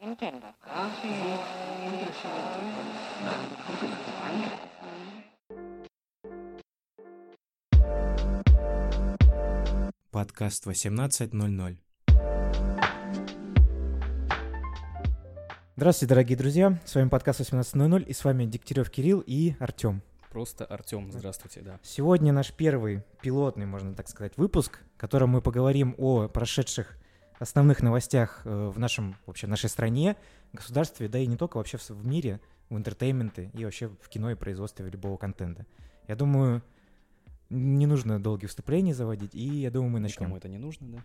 Nintendo. Подкаст 18.00. Здравствуйте, дорогие друзья. С вами подкаст 18.00 и с вами Дегтярев Кирилл и Артем. Просто Артем, здравствуйте, да. Сегодня наш первый пилотный, можно так сказать, выпуск, в котором мы поговорим о прошедших основных новостях э, в нашем, вообще, в нашей стране, государстве, да и не только вообще в, в мире, в entertainment е и вообще в кино и производстве любого контента. Я думаю, не нужно долгие вступления заводить, и я думаю, мы начнем. Никому это не нужно, да?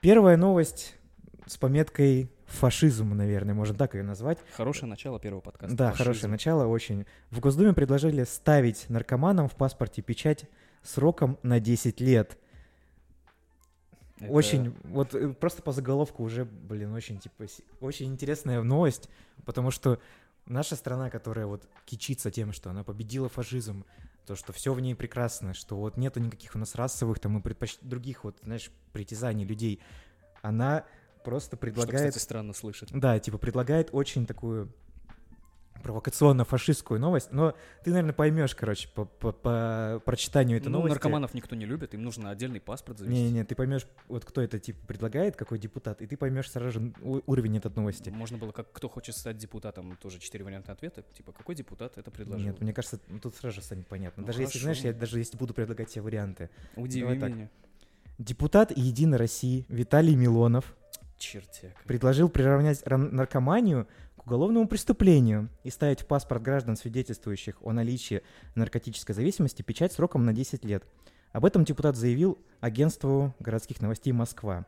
Первая новость с пометкой фашизм, наверное, можно так ее назвать. Хорошее начало первого подкаста. Да, Фашизм. хорошее начало, очень. В Госдуме предложили ставить наркоманам в паспорте печать сроком на 10 лет. Это- Очень, вот э, просто по заголовку уже, блин, очень, типа, очень интересная новость, потому что наша страна, которая вот кичится тем, что она победила фашизм, то, что все в ней прекрасно, что вот нету никаких у нас расовых там и предпоч... других вот, знаешь, притязаний людей, она просто Что, предлагает... кстати, странно слышать. Да, типа предлагает очень такую провокационно-фашистскую новость, но ты, наверное, поймешь, короче, по, по- по прочитанию этой ну, новости. наркоманов никто не любит, им нужно отдельный паспорт завести. Не-не, ты поймешь, вот кто это типа предлагает, какой депутат, и ты поймешь сразу же уровень этой новости. Можно было, как кто хочет стать депутатом, тоже четыре варианта ответа. Типа, какой депутат это предложил? Нет, мне кажется, ну, тут сразу же станет понятно. Ну, даже если, хорошо. знаешь, я даже если буду предлагать тебе варианты. Удиви давай так. меня. Депутат Единой России Виталий Милонов Чертяка. предложил приравнять наркоманию к уголовному преступлению и ставить в паспорт граждан, свидетельствующих о наличии наркотической зависимости, печать сроком на 10 лет. Об этом депутат заявил агентству городских новостей Москва.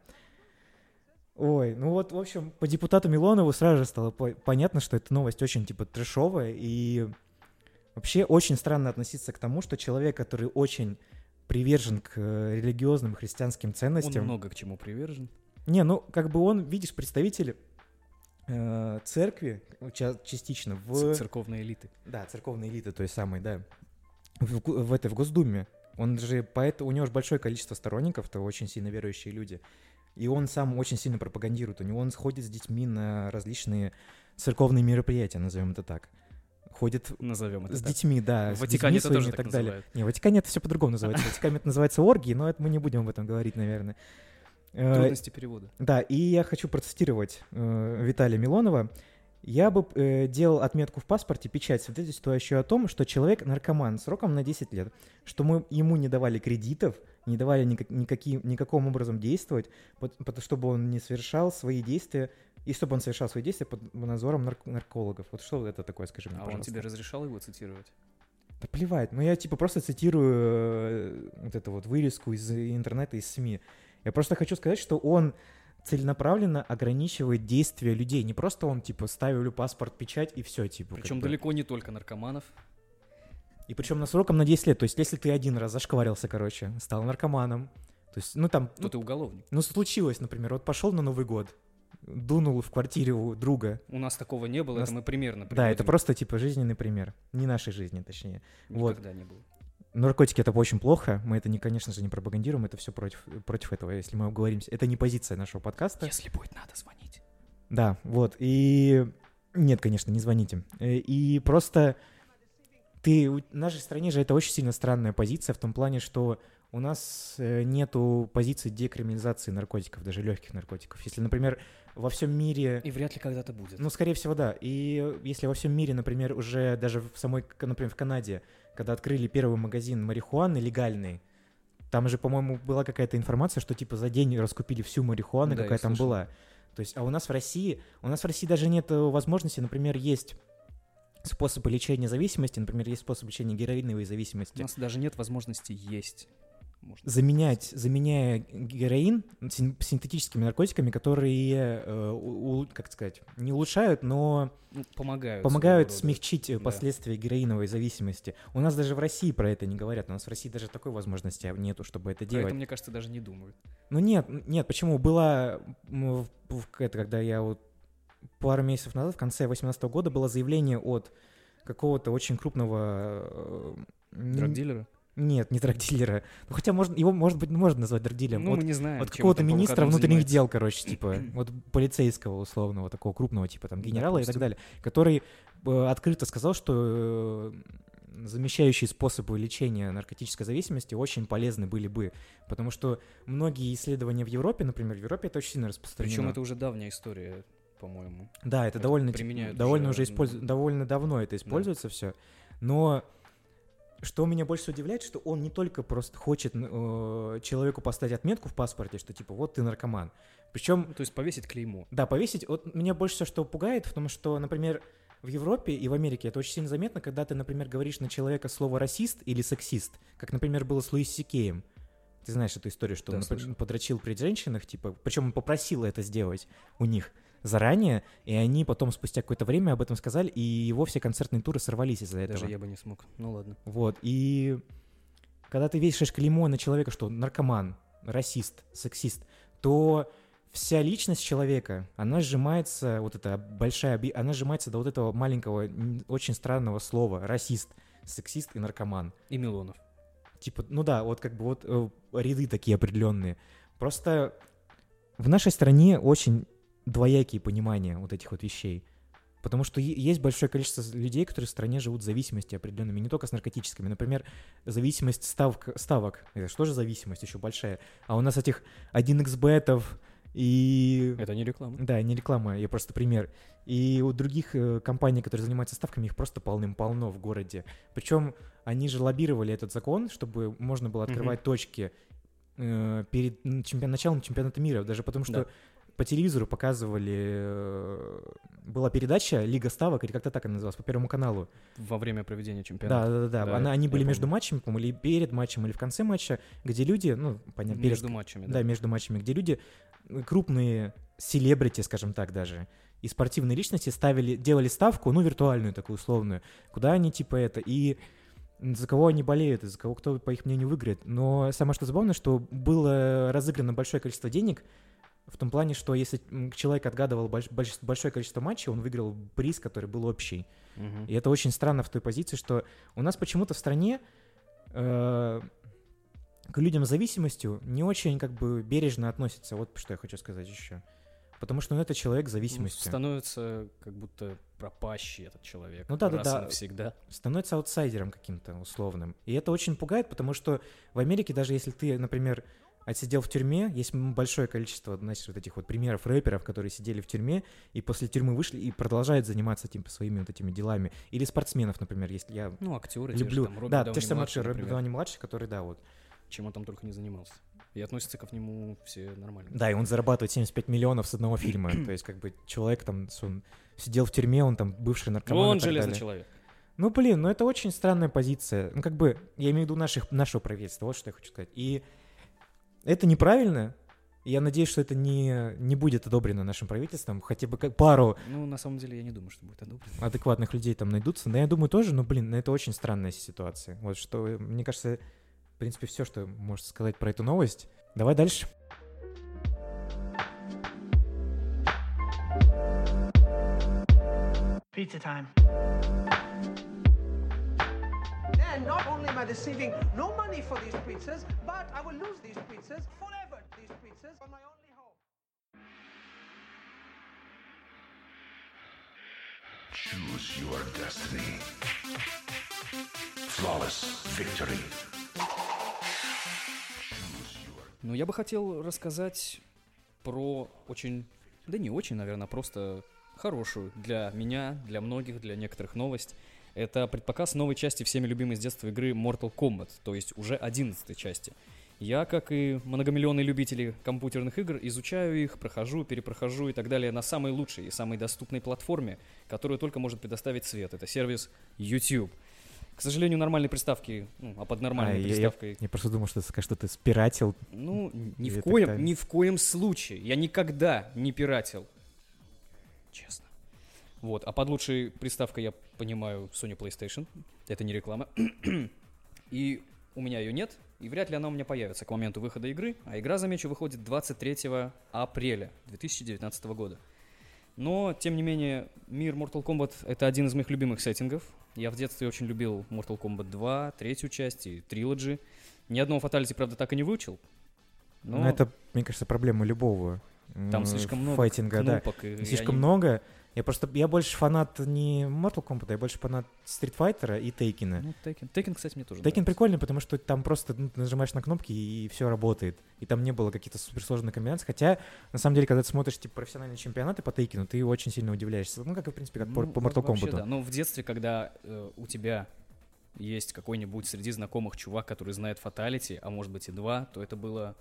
Ой, ну вот, в общем, по депутату Милонову сразу же стало по- понятно, что эта новость очень, типа, трешовая, и вообще очень странно относиться к тому, что человек, который очень привержен к э, религиозным христианским Он ценностям, много к чему привержен. Не, ну, как бы он, видишь, представитель э, церкви, ча- частично, в... Церковной элиты. Да, церковной элиты той самой, да. В, в этой, в Госдуме. Он же, поэтому у него же большое количество сторонников, то очень сильно верующие люди. И он сам очень сильно пропагандирует. У него он сходит с детьми на различные церковные мероприятия, назовем это так. Ходит Назовем это с так. детьми, да, В Ватикане это тоже и так так далее. называют. Не, в Ватикане это все по-другому называется. В Ватикане это называется оргии, но это мы не будем об этом говорить, наверное. Э, Трудности перевода. да, и я хочу процитировать э, Виталия Милонова. Я бы э, делал отметку в паспорте, печать, свидетельствующую о том, что человек наркоман сроком на 10 лет, что мы ему не давали кредитов, не давали никак, никаким, никаким образом действовать, пот- пот- чтобы он не совершал свои действия, и чтобы он совершал свои действия под надзором нарк- наркологов. Вот что это такое, скажи мне, А он пожалуйста. тебе разрешал его цитировать? Да плевать, ну я типа просто цитирую э, вот эту вот вырезку из интернета, из СМИ. Я просто хочу сказать, что он целенаправленно ограничивает действия людей. Не просто он типа ставил паспорт, печать и все, типа. Причем бы. далеко не только наркоманов. И причем на сроком на 10 лет. То есть если ты один раз зашкварился, короче, стал наркоманом, то есть, ну там, То ну, ты уголовник. ну, случилось, например, вот пошел на Новый год, дунул в квартире у друга. У нас такого не было, нас- это мы примерно Да, это приводим. просто типа жизненный пример. Не нашей жизни, точнее. вот. Никогда не было. Наркотики это очень плохо. Мы это, не, конечно же, не пропагандируем. Это все против, против этого, если мы уговоримся. Это не позиция нашего подкаста. Если будет надо, звонить. Да, вот. И нет, конечно, не звоните. Э, И просто ты в нашей стране же это очень сильно странная позиция в том плане, что у нас э, нету позиции декриминализации наркотиков, даже легких наркотиков. Если, например, во всем мире И вряд ли когда-то будет. ну, скорее всего, да. И если во всем мире, например, уже даже в самой, например, в Канаде, когда открыли первый магазин марихуаны легальный, там же, по-моему, была какая-то информация, что типа за день раскупили всю марихуану, Да, какая там слышал. была. То есть, а у нас в России, у нас в России даже нет э, возможности, например, есть способы лечения зависимости, например, есть способ лечения героиновой У зависимости. нас даже нет возможности есть. Можно заменять, заменяя героин син- синтетическими наркотиками, которые, э, у- у- как сказать, не улучшают, но Ну, помогают. помогают своего рода. смягчить э, Да. последствия героиновой зависимости. У нас даже в России про это не говорят. У нас в России даже такой возможности нету, чтобы это Про делать. это, мне кажется, даже не думают. Ну нет, нет, почему? В- это, когда я вот пару месяцев назад, в конце 2018 года, было заявление от какого-то очень крупного... э, Драгдилеры? Нет, не драгдилера. Ну, хотя можно, его, может быть, можно назвать драгдилером. Ну, вот мы не знаем. вот какого-то министра внутренних занимается. дел, короче, типа, вот полицейского условного, такого крупного, типа, там, генерала и так Допустим. далее, который э, открыто сказал, что э, замещающие способы лечения наркотической зависимости очень полезны были бы, потому что многие исследования в Европе, например, в Европе это очень сильно распространено. Причем это уже давняя история, по-моему. Да, это Это довольно, довольно уже, уже м, довольно давно это используется все. Но что меня больше всего удивляет, что он не только просто хочет э, человеку поставить отметку в паспорте, что типа вот ты наркоман. Причем, Ну, то есть повесить клеймо. да, повесить. Вот меня больше всего что пугает, потому что, например, в Европе и в Америке это очень сильно заметно, когда ты, например, говоришь на человека слово расист или сексист, как, например, было с Луис Сикеем. Ты знаешь эту историю, что Да, он подрочил при женщинах, типа, причем он попросил это сделать у них заранее, и они потом спустя какое-то время об этом сказали, и его все концертные туры сорвались из-за этого. Даже я бы не смог. Ну ладно. Вот, и когда ты вешаешь клеймо на человека, что наркоман, расист, сексист, то вся личность человека, она сжимается, вот эта большая, она сжимается до вот этого маленького, очень странного слова, расист, сексист и наркоман. И Милонов. Типа, ну да, вот как бы вот э, ряды такие определенные. Просто в нашей стране очень двоякие понимания вот этих вот вещей. Потому что есть большое количество людей, которые в стране живут в зависимости определенными, не только с наркотическими. Например, зависимость ставок. ставок. Это что же зависимость еще большая? А у нас этих 1xbetов и... Это не реклама. Да, не реклама, я просто пример. И у других э, компаний, которые занимаются ставками, их просто полным-полно в городе. Причем они же лоббировали этот закон, чтобы можно было открывать точки э, перед чемпион- началом чемпионата мира, даже потому что Да. По телевизору показывали, э, была передача «Лига ставок», или как-то так она называлась, по Первому каналу. Во время проведения чемпионата. да, да, да. Да, Она- они были между помню. матчами, по-моему, или перед матчем, или в конце матча, где люди, ну, понятно, перед Между матчами, да, да. между матчами, где люди, крупные селебрити, скажем так даже, и спортивные личности ставили, делали ставку, ну, виртуальную такую условную, куда они типа это, и за кого они болеют, и за кого кто, по их мнению, выиграет. Но самое что забавное, что было разыграно большое количество денег, в том плане, что если человек отгадывал больш- больш- большое количество матчей, он выиграл приз, который был общий. Мгм. И это очень странно в той позиции, что у нас почему-то в стране э, к людям с зависимостью не очень как бы бережно относятся. Вот что я хочу сказать еще. Потому что ну, это человек с Ну, зависимостью. становится как будто пропащий этот человек. Ну да, да, да. навсегда. Становится аутсайдером каким-то условным. И это очень пугает, потому что в Америке, даже если ты, например, отсидел в тюрьме, есть большое количество, значит, вот этих вот примеров рэперов, которые сидели в тюрьме и после тюрьмы вышли и продолжают заниматься типа своими вот этими делами. Или спортсменов, например, если я Ну, актеры люблю. те же, там, Роберт да, Дауни те же самые младший, актеры, например. Дауни младший, который, да, вот. Чем он там только не занимался. И относятся к нему все нормально. Да, и он зарабатывает 75 миллионов с одного фильма. То есть, как бы, человек там, он сидел в тюрьме, он там бывший наркоман. и он железный далее. человек. Ну, блин, ну это очень странная позиция. Ну, как бы, я имею в виду наших, нашего правительства, вот что я хочу сказать. И это неправильно. Я надеюсь, что это не, не будет одобрено нашим правительством. Хотя бы как пару Ну, на самом деле, я не думаю, что будет одобрено. адекватных людей там найдутся. Да, я думаю тоже, но, блин, это очень странная ситуация. Вот что, э, мне кажется, в принципе, все, что можно сказать про эту новость. Давай дальше. Pizza time. And not only am I receiving no money for these pizzas, but I will lose these pizzas forever. These pizzas are my only hope. Choose your destiny. Flawless victory. Ну, я бы хотел рассказать про очень, да не очень, наверное, просто хорошую для меня, для многих, для некоторых новость. Это предпоказ новой части всеми любимой с детства игры Mortal Kombat, то есть уже 11 части. Я, как и многомиллионные любители компьютерных игр, изучаю их, прохожу, перепрохожу и так далее на самой лучшей и самой доступной платформе, которую только может предоставить свет. Это сервис YouTube. К сожалению, нормальной приставки, ну, а под нормальной А, я- я- приставкой Я просто думал, что ты скажешь, что ты спиратил. ну, ни в коем, ни в коем случае. Я никогда не пиратил. Честно. Вот. А под лучшей приставкой я понимаю Sony PlayStation. Это не реклама. И у меня ее нет, и вряд ли она у меня появится к моменту выхода игры. А игра, замечу, выходит 23 апреля 2019 года. Но, тем не менее, мир Mortal Kombat — это один из моих любимых сеттингов. Я в детстве очень любил Mortal Kombat 2, третью часть и Trilogy. Ни одного фаталити, правда, так и не выучил. Но Ну, это, мне кажется, проблема любого там слишком много файтинга, да. и Слишком они- много. Я просто, я больше фанат не Mortal Kombat, я больше фанат Street Fighter и Тейкина. Ну, Tekken. Tekken, кстати, мне тоже нравится. прикольный, потому что там просто ну, ты нажимаешь на кнопки и, все работает. И там не было каких-то суперсложных комбинаций. Хотя, на самом деле, когда ты смотришь типа, профессиональные чемпионаты по Тейкину, ты очень сильно удивляешься. Ну, как и, в принципе, как по, Ну, по Mortal вообще Kombat. да. Но в детстве, когда э, у тебя есть какой-нибудь среди знакомых чувак, который знает фаталити, а может быть и два, то это было...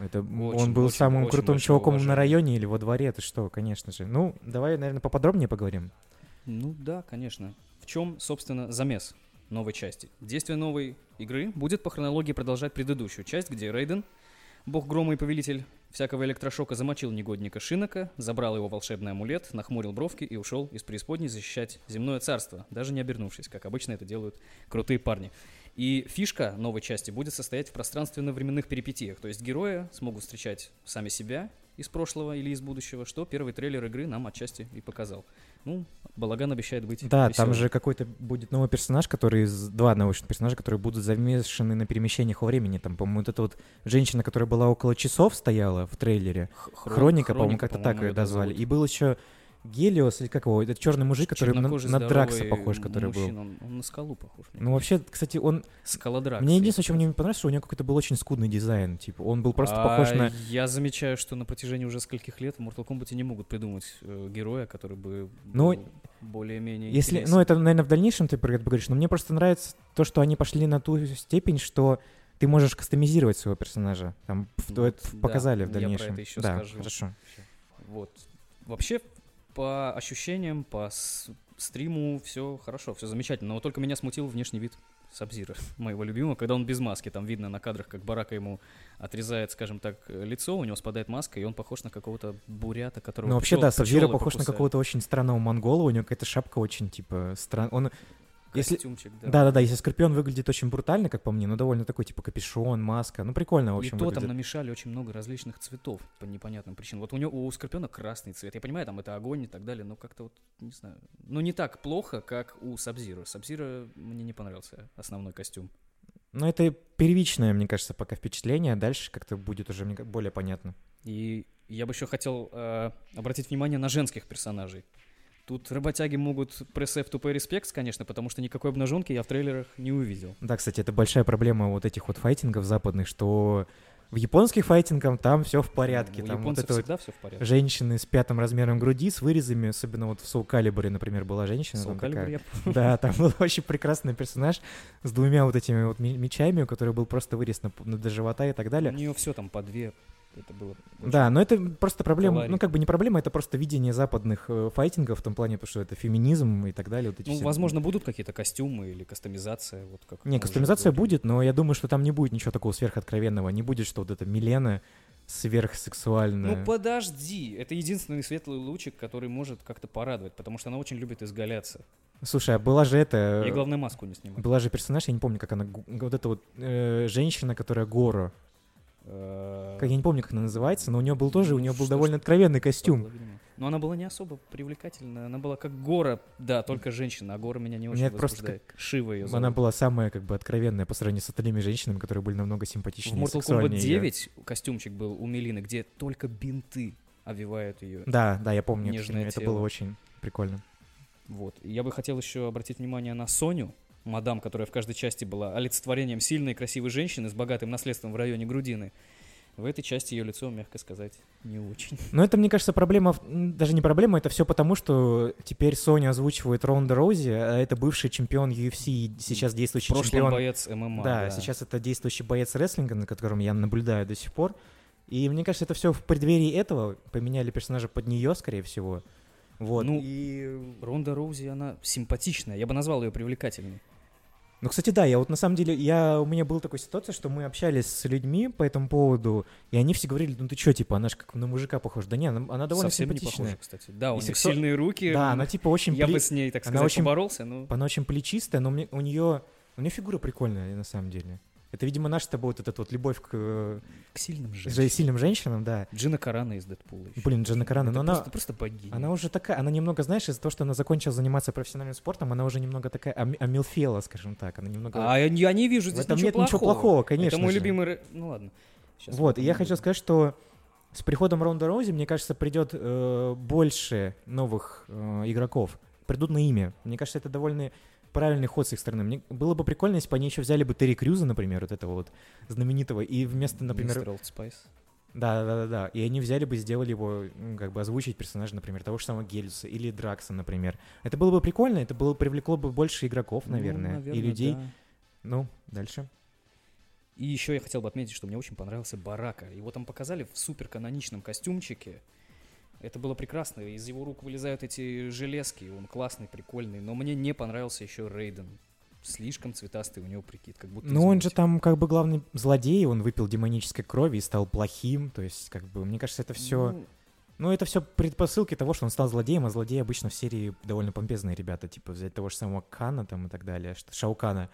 Это Очень, он был очень, самым очень крутым большое чуваком на уважение. районе или во дворе, это что, конечно же. Ну, давай, наверное, поподробнее поговорим. Ну да, конечно. В чем, собственно, замес новой части? Действие новой игры будет по хронологии продолжать предыдущую часть, где Рейден, бог грома и повелитель всякого электрошока, замочил негодника Шинока, забрал его волшебный амулет, нахмурил бровки и ушел из преисподней защищать земное царство, даже не обернувшись, как обычно это делают крутые парни. И фишка новой части будет состоять в пространственно-временных перипетиях, то есть герои смогут встречать сами себя из прошлого или из будущего, что первый трейлер игры нам отчасти и показал. Ну, Балаган обещает быть Да, там весёлым. же какой-то будет новый персонаж, который из два научных персонажа, которые будут замешаны на перемещениях во времени. Там, по-моему, вот эта вот женщина, которая была около часов стояла в трейлере. Хрон- Хроника, по-моему, как-то так ее дозвали. И был еще Гелиос, или как его, этот черный мужик, который на, на Дракса похож, который был. мужчина, Он, он на скалу похож. мне Ну, вообще, кстати, он... Скалодракс. Мне если единственное, что мне не понравилось, что у него какой-то был очень скудный дизайн. Типа, он был просто А похож на... Я замечаю, что на протяжении уже скольких лет в Mortal Kombat не могут придумать э, героя, который бы Ну, был более-менее Если, интересен. ну, это, наверное, в дальнейшем ты про это поговоришь, но мне просто нравится то, что они пошли на ту степень, что ты можешь кастомизировать своего персонажа. Там в- Вот, это да, показали в я про дальнейшем. это ещё да, скажу. хорошо. Вот. Вообще, по ощущениям, по стриму все хорошо, все замечательно. Но вот только меня смутил внешний вид Сабзира, моего любимого, когда он без маски. Там видно на кадрах, как Барака ему отрезает, скажем так, лицо, у него спадает маска, и он похож на какого-то бурята, которого Ну, вообще, пчёл- да, Сабзира похож на покусали. какого-то очень странного монгола, у него какая-то шапка очень, типа, странная. Он... Если... Костюмчик, да. Да-да-да, если Скорпион выглядит очень брутально, как по мне, но довольно такой, типа, капюшон, маска. Ну, прикольно, в И общем, то там выглядит. намешали очень много различных цветов по непонятным причинам. Вот у него у Скорпиона красный цвет. Я понимаю, там это огонь и так далее, но как-то вот, не знаю. Ну, не так плохо, как у Сабзира. Сабзира мне не понравился основной костюм. Ну, это первичное, мне кажется, пока впечатление, а дальше как-то будет уже мне более понятно. И я бы еще хотел э, обратить внимание на женских персонажей. Тут работяги могут пресс F to pay respects, конечно, потому что никакой обнаженки я в трейлерах не увидел. Да, кстати, это большая проблема вот этих вот файтингов западных, что в японских файтингах там все в порядке. У там вот это вот всегда все в порядке. женщины с пятым размером груди, с вырезами, особенно вот в Soul Calibur, например, была женщина. Soul Calibur такая. я Да, там был очень прекрасный персонаж с двумя вот этими вот ми- мечами, у которой был просто вырез на, на- до живота и так У далее. нее все там по две. Это было Да, но это просто проблема, колорит. ну как бы не проблема, это просто видение западных э, файтингов в том плане, потому что это феминизм и так далее. Вот эти Ну, все- возможно, будут какие-то костюмы или кастомизация, вот как. Не, кастомизация будет, но я думаю, что там не будет ничего такого сверхоткровенного. Не будет, что вот это Милена сверхсексуальная. Ну подожди, это единственный светлый лучик, который может как-то порадовать, потому что она очень любит изгаляться. Слушай, а была же это... И главное маску не снимать. Была же персонаж, я не помню, как она... Вот эта вот э, женщина, которая Горо. Э, Как, я не помню, как она называется, но у нее был тоже, у Ну, нее был довольно откровенный костюм. Но она была не особо привлекательная. Она была как Гора, да, только женщина, а Гора меня не очень Нет, просто возбуждает. Шива ее Она была самая как бы откровенная по сравнению с остальными женщинами, которые были намного В симпатичнее и Mortal Kombat сексуальнее её. 9 костюмчик был у Мелины, где только бинты обвивают ее. Да, да, я помню. Это тело. было очень прикольно. Вот. Я бы хотел еще обратить внимание на Соню, мадам, которая в каждой части была олицетворением сильной и красивой женщины с богатым наследством в районе грудины. В этой части ее лицо, мягко сказать, не очень. Но это, мне кажется, проблема, даже не проблема, это все потому, что теперь Sony озвучивает Ронда Роузи, а это бывший чемпион UFC, сейчас действующий прошлом чемпион. боец ММА. да, сейчас это действующий боец рестлинга, на котором я наблюдаю до сих пор. И мне кажется, это все в преддверии этого. Поменяли персонажа под нее, скорее всего. Вот. Ну, и... Ронда Роузи, она симпатичная. Я бы назвал ее привлекательной. Ну, кстати, да, я вот на самом деле, я, у меня была такая ситуация, что мы общались с людьми по этому поводу, и они все говорили, ну ты что, типа, она же как на мужика похожа. Да не, она, она довольно Совсем не симпатичная. похоже, кстати. Да, у нее сексу- сильные руки. Да, она типа очень... Я пли- бы с ней, так она сказать, очень- поборолся, но... Она очень плечистая, но мне, у нее у нее фигура прикольная на самом деле. Это, видимо, наша с тобой вот эта вот любовь к К сильным же- женщинам. сильным женщинам, да. Джина Карана из Дэдпула. ещё. Блин, Джина Карана, Это но она, просто, просто богиня. она уже такая, она немного, знаешь, из-за того, что она закончила заниматься профессиональным спортом, она уже немного такая ами- амилфела, скажем так. Она немного... А я, я не вижу В здесь этом ничего нет плохого. ничего плохого, конечно Это мой же. любимый... Ну ладно. Щас Вот, и я хочу сказать, что с приходом Ронда Роузи, мне кажется, придет э, больше новых э, игроков. Придут на имя. Мне кажется, это довольно правильный ход с их стороны. Мне было бы прикольно, если бы они еще взяли бы Терри Крюза, например, вот этого вот знаменитого, и вместо, например... Мистер Old Spice. Да, да, да, да. И они взяли бы, сделали его, как бы озвучить персонажа, например, того же самого Гелиуса или Джакса, например. Это было бы прикольно, это было привлекло бы больше игроков, Ну, наверное, и наверное, людей. да. Ну, дальше. И еще я хотел бы отметить, что мне очень понравился Барака. Его там показали в супер каноничном костюмчике. Это было прекрасно. Из его рук вылезают эти железки. Он классный, прикольный. Но мне не понравился еще Рейден. Слишком цветастый у него прикид. Как будто Ну, он же там как бы главный злодей, он выпил демонической крови и стал плохим. То есть, как бы, мне кажется, это все. Ну, Ну, это все предпосылки того, что он стал злодеем, а злодеи обычно в серии довольно помпезные ребята, типа взять того же самого Кана там и так далее, Шаукана.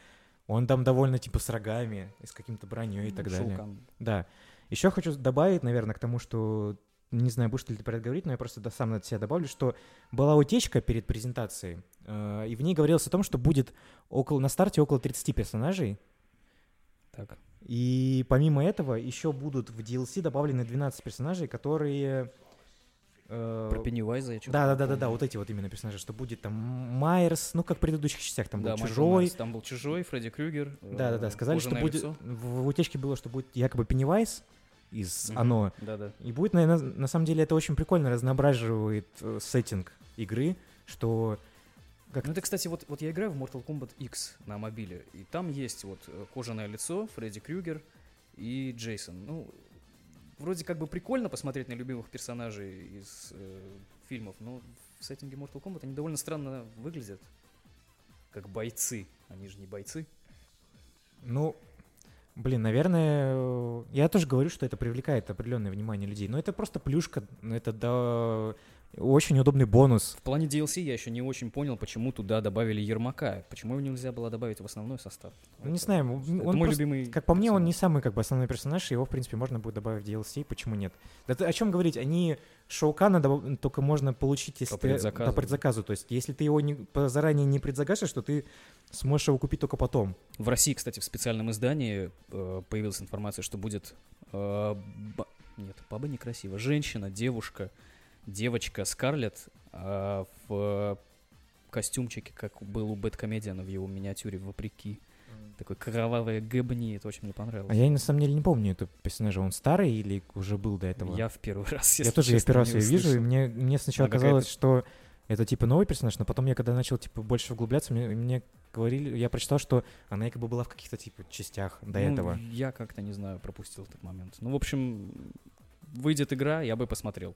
Он там довольно типа с рогами с каким-то броней и так далее. Шоукан. Да. Еще хочу добавить, наверное, к тому, что не знаю, будешь ли ты про это говорить, но я просто да, сам от себя добавлю, что была утечка перед презентацией, э, и в ней говорилось о том, что будет около, на старте около 30 персонажей, Так. и помимо этого еще будут в DLC добавлены 12 персонажей, которые... э, Про Пеннивайза я да, да, да, да, да, вот эти вот именно персонажи, что будет там Майерс, ну как в предыдущих частях, там Да, был Майкл Чужой. Майерс. Там был Чужой, Фредди Крюгер. Да, да, да, э, сказали, что будет... лицо. В, в утечке было, что будет якобы Пеннивайз из Мгм. Оно, Да, да. И будет, наверное, на самом деле это очень прикольно разноображивает э, сеттинг игры, что как Ну это, кстати, вот, вот я играю в Mortal Kombat X на мобиле, и там есть вот э, кожаное лицо, Фредди Крюгер и Джейсон. Ну, вроде как бы прикольно посмотреть на любимых персонажей из э, фильмов, но в сеттинге Mortal Kombat они довольно странно выглядят. Как бойцы. Они же не бойцы. Ну, блин, наверное, э, я тоже говорю, что это привлекает определенное внимание людей, но это просто плюшка, это да, очень удобный бонус. В плане DLC я еще не очень понял, почему туда добавили Ермака. Почему его нельзя было добавить в основной состав? Ну, не Это- знаю, это он мой просто- любимый Как по мне, он не персонаж. самый как бы основной персонаж, его, в принципе, можно будет добавить в DLC, почему нет? Да ты о чем говорить? Они Шоукана добав- только можно получить, если По ты предзаказу. по предзаказу. То есть, если ты его не, по- заранее не предзагашешь, то ты сможешь его купить только потом. В России, кстати, в специальном издании э, появилась информация, что будет... э, ба- Нет, баба некрасиво. Женщина, девушка, девочка Скарлетт э, в костюмчике, как был у Бэткомедиана в его миниатюре, вопреки. Такой кровавый гэбни, это очень мне понравилось. А я на самом деле не помню этого персонажа. Он старый или уже был до этого? Я в первый раз, Я если тоже я в честно, первый раз ее вижу, и мне, мне сначала какая-то- казалось, что это типа новый персонаж, но потом я когда начал типа больше углубляться, мне, мне говорили, я прочитал, что она якобы была в каких-то типа частях до Ну, этого. Я как-то, не знаю, пропустил этот момент. Ну, в общем, выйдет игра, я бы посмотрел.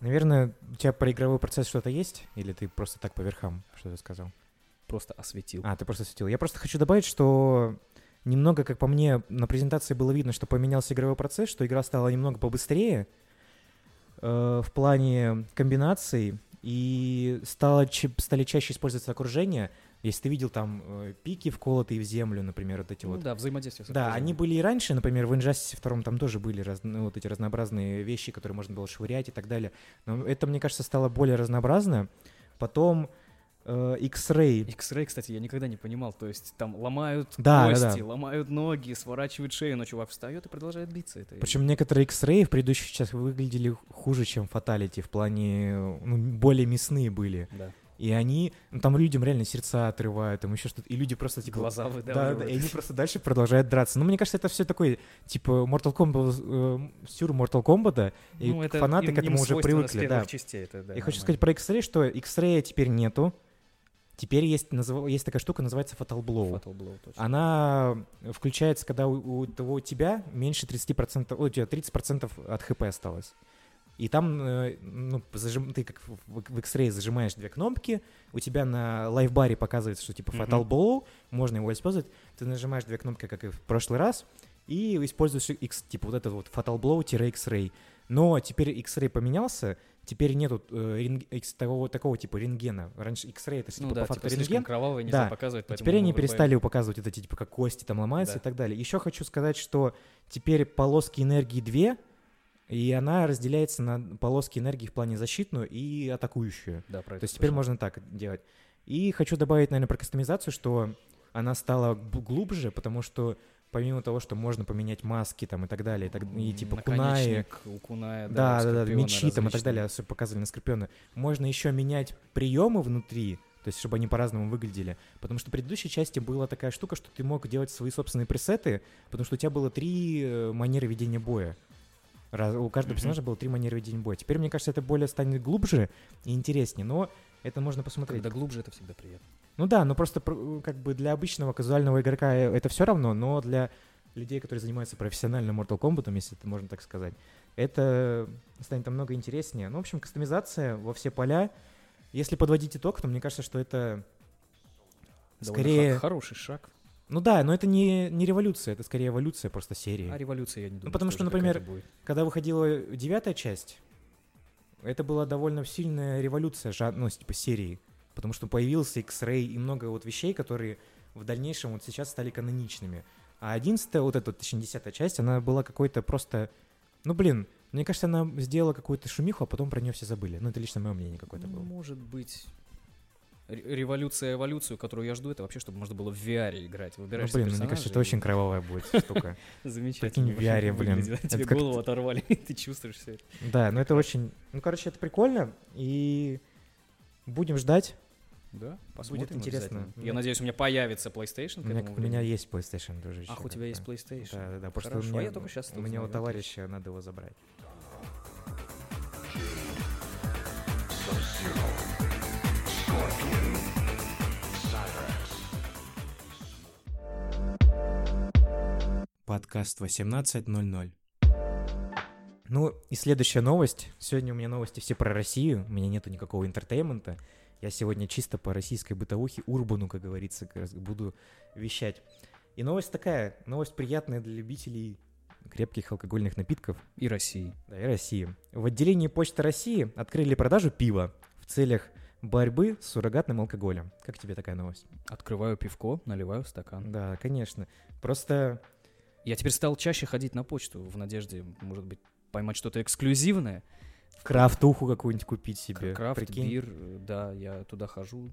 Наверное, у тебя про игровой процесс что-то есть? Или ты просто так по верхам что-то сказал? Просто осветил. А, ты просто светил. Я просто хочу добавить, что немного, как по мне, на презентации было видно, что поменялся игровой процесс, что игра стала немного побыстрее э, в плане комбинаций, и стало, стали чаще использоваться окружения. Если ты видел там э, пики вколотые в землю, например, вот эти Ну вот. да, взаимодействие с Да, они были и раньше, например, в Injustice 2 там тоже были раз- ну, вот эти разнообразные вещи, которые можно было швырять и так далее. Но это, мне кажется, стало более разнообразно. Потом э, X-Ray. X-Ray, кстати, я никогда не понимал. То есть там ломают Да, да, кости, да. ломают ноги, сворачивают шею, но чувак встает и продолжает биться. Это Причем некоторые X-Ray в предыдущих частях выглядели хуже, чем Fatality, в плане, э, ну, более мясные были. Да. И они, ну, там людям реально сердца отрывают, там еще что-то, и люди просто, типа, Глаза Да, да, выдавливают. и они просто дальше продолжают драться. Ну, мне кажется, это все такой, типа, Mortal Kombat, э, сюр Mortal Kombat, и Ну, это фанаты им- к этому им уже привыкли, да. частей, это, да, Я хочу сказать про X-Ray, что X-Ray теперь нету. Теперь есть, назыв- есть такая штука, называется Fatal Blow. Fatal Blow, точно. Она включается, когда у, у того- у тебя меньше 30%, ой, у тебя 30% от хп осталось. И там, э, ну, зажим- ты как в, X-Ray зажимаешь две кнопки, у тебя на лайфбаре показывается, что типа Fatal Мгм. Blow, можно его использовать, ты нажимаешь две кнопки, как и в прошлый раз, и используешь X, типа вот этот вот Fatal Blow-X-Ray. Но теперь X-ray поменялся, теперь нету э, рентг- икс- такого, такого типа рентгена. Раньше X-ray это Ну типа, да, по факту типа рентген. кровавые нельзя Да. показывать, теперь они перестали показывать вот эти, типа, как кости там ломаются Да. и так далее. Еще хочу сказать, что теперь полоски энергии две, и она разделяется на полоски энергии в плане защитную и атакующую. Да, про То есть теперь можно так делать. И хочу добавить, наверное, про кастомизацию, что она стала глубже, потому что помимо того, что можно поменять маски там и так далее, и, так- и типа кунаи, у куная, да, да, да, скорпиона мечи там и так далее, особенно показывали на Скорпиона. Можно еще менять приемы внутри, то есть чтобы они по-разному выглядели. Потому что в предыдущей части была такая штука, что ты мог делать свои собственные пресеты, потому что у тебя было три э, манеры ведения боя. Раз- у каждого персонажа было три манеры ведения боя. Теперь, мне кажется, это более станет глубже и интереснее, но это можно посмотреть. Когда глубже, это всегда приятно. Ну да, но просто пр- как бы для обычного казуального игрока э, это все равно, но для людей, которые занимаются профессионально Mortal Kombat, если это можно так сказать, это станет намного интереснее. Ну, в общем, кастомизация во все поля. Если подводить итог, то мне кажется, что это... Довольно Скорее- хо- хороший шаг. Ну да, но это не, не революция, это скорее эволюция просто серии. А революция, я не думаю, потому что, например. Когда выходила девятая часть, это была довольно сильная революция ну, типа серии. Потому что появился X-Ray и много вот вещей, которые в дальнейшем вот сейчас стали каноничными. А одиннадцатая, вот эта, точнее, десятая часть, она была какой-то просто... Ну, блин, мне кажется, она сделала какую-то шумиху, а потом про нее все забыли. Ну, это лично мое мнение какое-то Ну, было. Может быть, революция, эволюцию, которую я жду, это вообще, чтобы можно было в VR играть. Ну, Выбираешь блин, ну, мне кажется, это очень кровавая будет штука. Замечательно. Прикинь, в VR, блин. Тебе голову оторвали, ты чувствуешь все это. Да, но это очень... Ну, короче, это прикольно, и будем ждать. Да, посмотрим интересно. обязательно. Мне- Я надеюсь, у меня появится PlayStation У меня, у меня есть PlayStation, дружище. Ах, у тебя есть PlayStation? Да, да, да, потому Хорошо, а я только это у меня у товарища надо его забрать. Подкаст 18.00. Ну и следующая новость. Сегодня у меня новости все про Россию. У меня нету никакого entertainment а. Я сегодня чисто по российской бытовухе, урбану, как говорится, буду вещать. И новость такая. Новость приятная для любителей крепких алкогольных напитков. И России. Да, и России. В отделении Почты России открыли продажу пива в целях борьбы с суррогатным алкоголем. Как тебе такая новость? Открываю пивко, наливаю в стакан. Да, конечно. Просто Я теперь стал чаще ходить на почту в надежде, может быть, поймать что-то эксклюзивное. крафтуху какую-нибудь купить себе. Крафт, прикинь. бир, да, я туда хожу.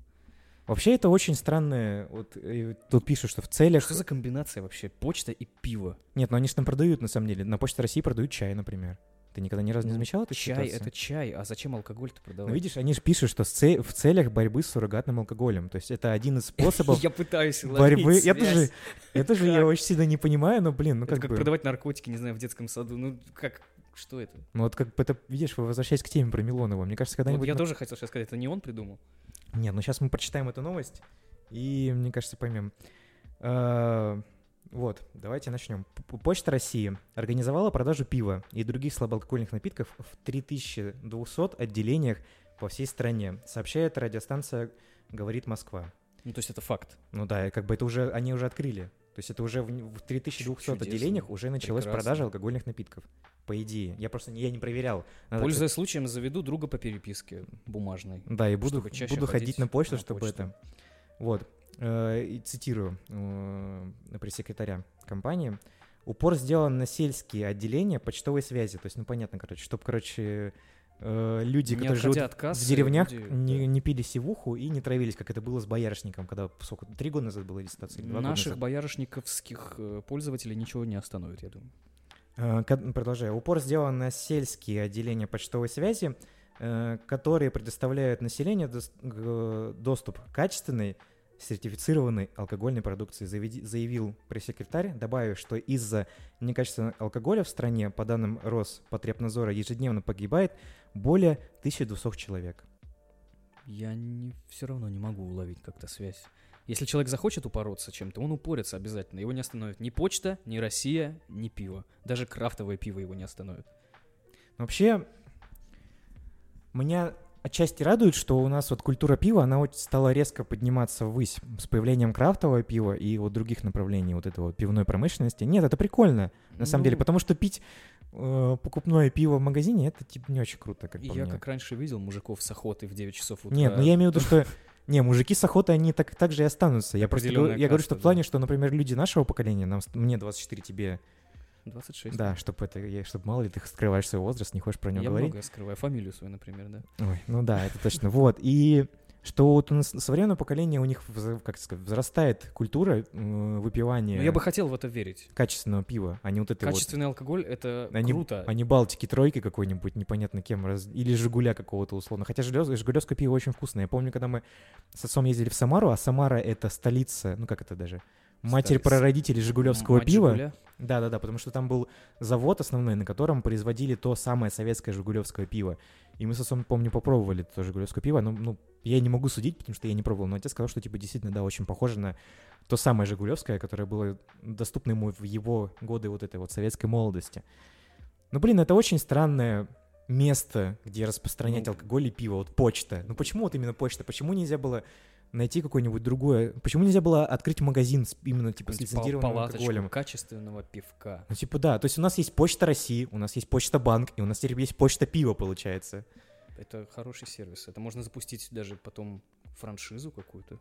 Вообще это очень странное. Вот э, тут пишут, что в целях... Что за комбинация вообще? Почта и пиво. Нет, ну они же там продают, на самом деле. На Почте России продают чай, например. Ты никогда ни разу не Ну, замечал эту Чай ситуацию? это чай, а зачем алкоголь-то продавать? Ну, видишь, они же пишут, что с це- в целях борьбы с суррогатным алкоголем. То есть это один из способов Я пытаюсь борьбы. ловить Это связь. же, это же я Как? очень сильно не понимаю, но, блин, ну Это как, как бы... продавать наркотики, не знаю, в детском саду. Ну, как, что это? Ну вот как бы это, видишь, вы возвращаясь к теме про Милонова. Мне кажется, Вот когда-нибудь... я мы- тоже хотел сейчас сказать, это не он придумал. Нет, ну сейчас мы прочитаем эту новость, и, мне кажется, поймем. А, Вот, давайте начнем. Почта России организовала продажу пива и других слабоалкогольных напитков в 3200 отделениях по всей стране, сообщает радиостанция «Говорит Москва». Ну, то есть это факт. Ну да, как бы это уже, они уже открыли. То есть это уже в, в 3200 Чудесно. отделениях уже началась Прекрасно. продажа алкогольных напитков. По идее. Я просто не- я не проверял. Надо, Пользуясь случаем, заведу друга по переписке бумажной. Да, и буду, буду ходить ходить на почту, на чтобы почту. это... Вот. Э, И цитирую э, пресс-секретаря компании. Упор сделан на сельские отделения почтовой связи. То есть, ну, понятно, короче, чтобы, короче, э, люди, Не которые живут кассы, в деревнях, люди, не, да. не пили сивуху и не травились, как это было с боярышником, когда, сколько, три года назад была ситуация? или два года Наших назад? боярышниковских пользователей ничего не остановит, я думаю. Продолжаю. Упор сделан на сельские отделения почтовой связи, которые предоставляют населению доступ к качественной, сертифицированной алкогольной продукции, заявил пресс-секретарь, добавив, что из-за некачественного алкоголя в стране, по данным Роспотребнадзора, ежедневно погибает более 1200 человек. Я не, все равно не могу уловить как-то связь. Если человек захочет упороться чем-то, он упорится обязательно. Его не остановит ни почта, ни Россия, ни пиво. Даже крафтовое пиво его не остановит. Вообще, меня отчасти радует, что у нас вот культура пива, она стала резко подниматься ввысь с появлением крафтового пива и вот других направлений вот этого пивной промышленности. Нет, это прикольно, на самом Ну, деле, потому что пить э, покупное пиво в магазине, это типа не очень круто, как Я как раньше видел мужиков с охоты в 9 часов утра. Нет, ну я имею в виду, что... Не, мужики с охотой, они так, так же и останутся. Я просто я говорю, что в плане, что, например, люди нашего поколения, нам, мне 24, тебе, 26. да, чтобы это, я, чтобы мало ли ты скрываешь свой возраст, не хочешь про него Я говорить. много скрываю. Фамилию свою, например, да. Ой, ну да, это точно. Вот. И что вот у нас современное поколение, у них, как сказать, возрастает культура выпивания Но я бы хотел в это верить. качественного пива, а не вот это вот... Качественный алкоголь — это Они, круто. они Балтики тройки какой-нибудь, непонятно кем, раз- или Жигуля какого-то условно. Хотя Жигулевское пиво очень вкусное. Я помню, когда мы с отцом ездили в Самару, а Самара — это столица, ну как это даже, матерь Столица. прародителей Жигулевского Мать пива. Жигуля. Да-да-да, потому что там был завод основной, на котором производили то самое советское жигулевское пиво. И мы с отцом, помню, попробовали то жигулевское пиво. Ну, ну, я не могу судить, потому что я не пробовал. Но отец сказал, что, типа, действительно, да, очень похоже на то самое жигулевское, которое было доступно ему в его годы вот этой вот советской молодости. Ну, блин, это очень странное место, где распространять Ну. алкоголь и пиво. Вот почта. Ну, почему вот именно почта? Почему нельзя было найти какое-нибудь другое? Почему нельзя было открыть магазин с, именно, типа, с лицензированным алкоголем? качественного пивка. Ну, типа, да. То есть у нас есть Почта России, у нас есть Почта Банк, и у нас теперь есть Почта Пива, получается. Это хороший сервис. Это можно запустить даже потом франшизу какую-то.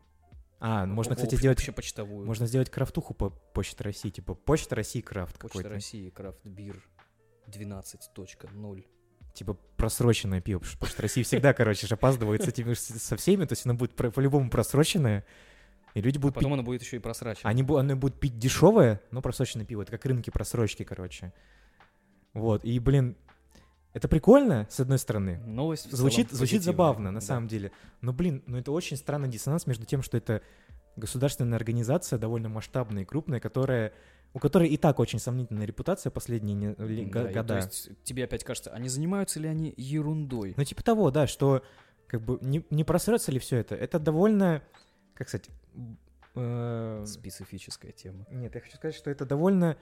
А, ну, можно, кстати, сделать... Общепочтовую. Можно сделать крафтуху по Почте России, типа Почта России крафт Почта какой-то. России, крафт бир 12.0. Типа просроченное пиво, потому что России всегда, короче, же опаздывает с этими, со всеми, то есть оно будет по-любому просроченное, и люди будут пить... Потом оно будет еще и просрачено. Они, они будут пить дешевое, но просроченное пиво. Это как рынки просрочки, короче. Вот, и, блин, это прикольно, с одной стороны. Новость Звучит, звучит забавно, на Да. самом деле. Но, блин, ну это очень странный диссонанс между тем, что это государственная организация, довольно масштабная и крупная, которая, у которой и так очень сомнительная репутация последние не- ли- Да, года. то есть тебе опять кажется, а не занимаются ли они ерундой? Ну, типа того, да, что как бы не, не просрется ли все это? Это довольно, как сказать, э, Специфическая тема. нет, я хочу сказать, что это довольно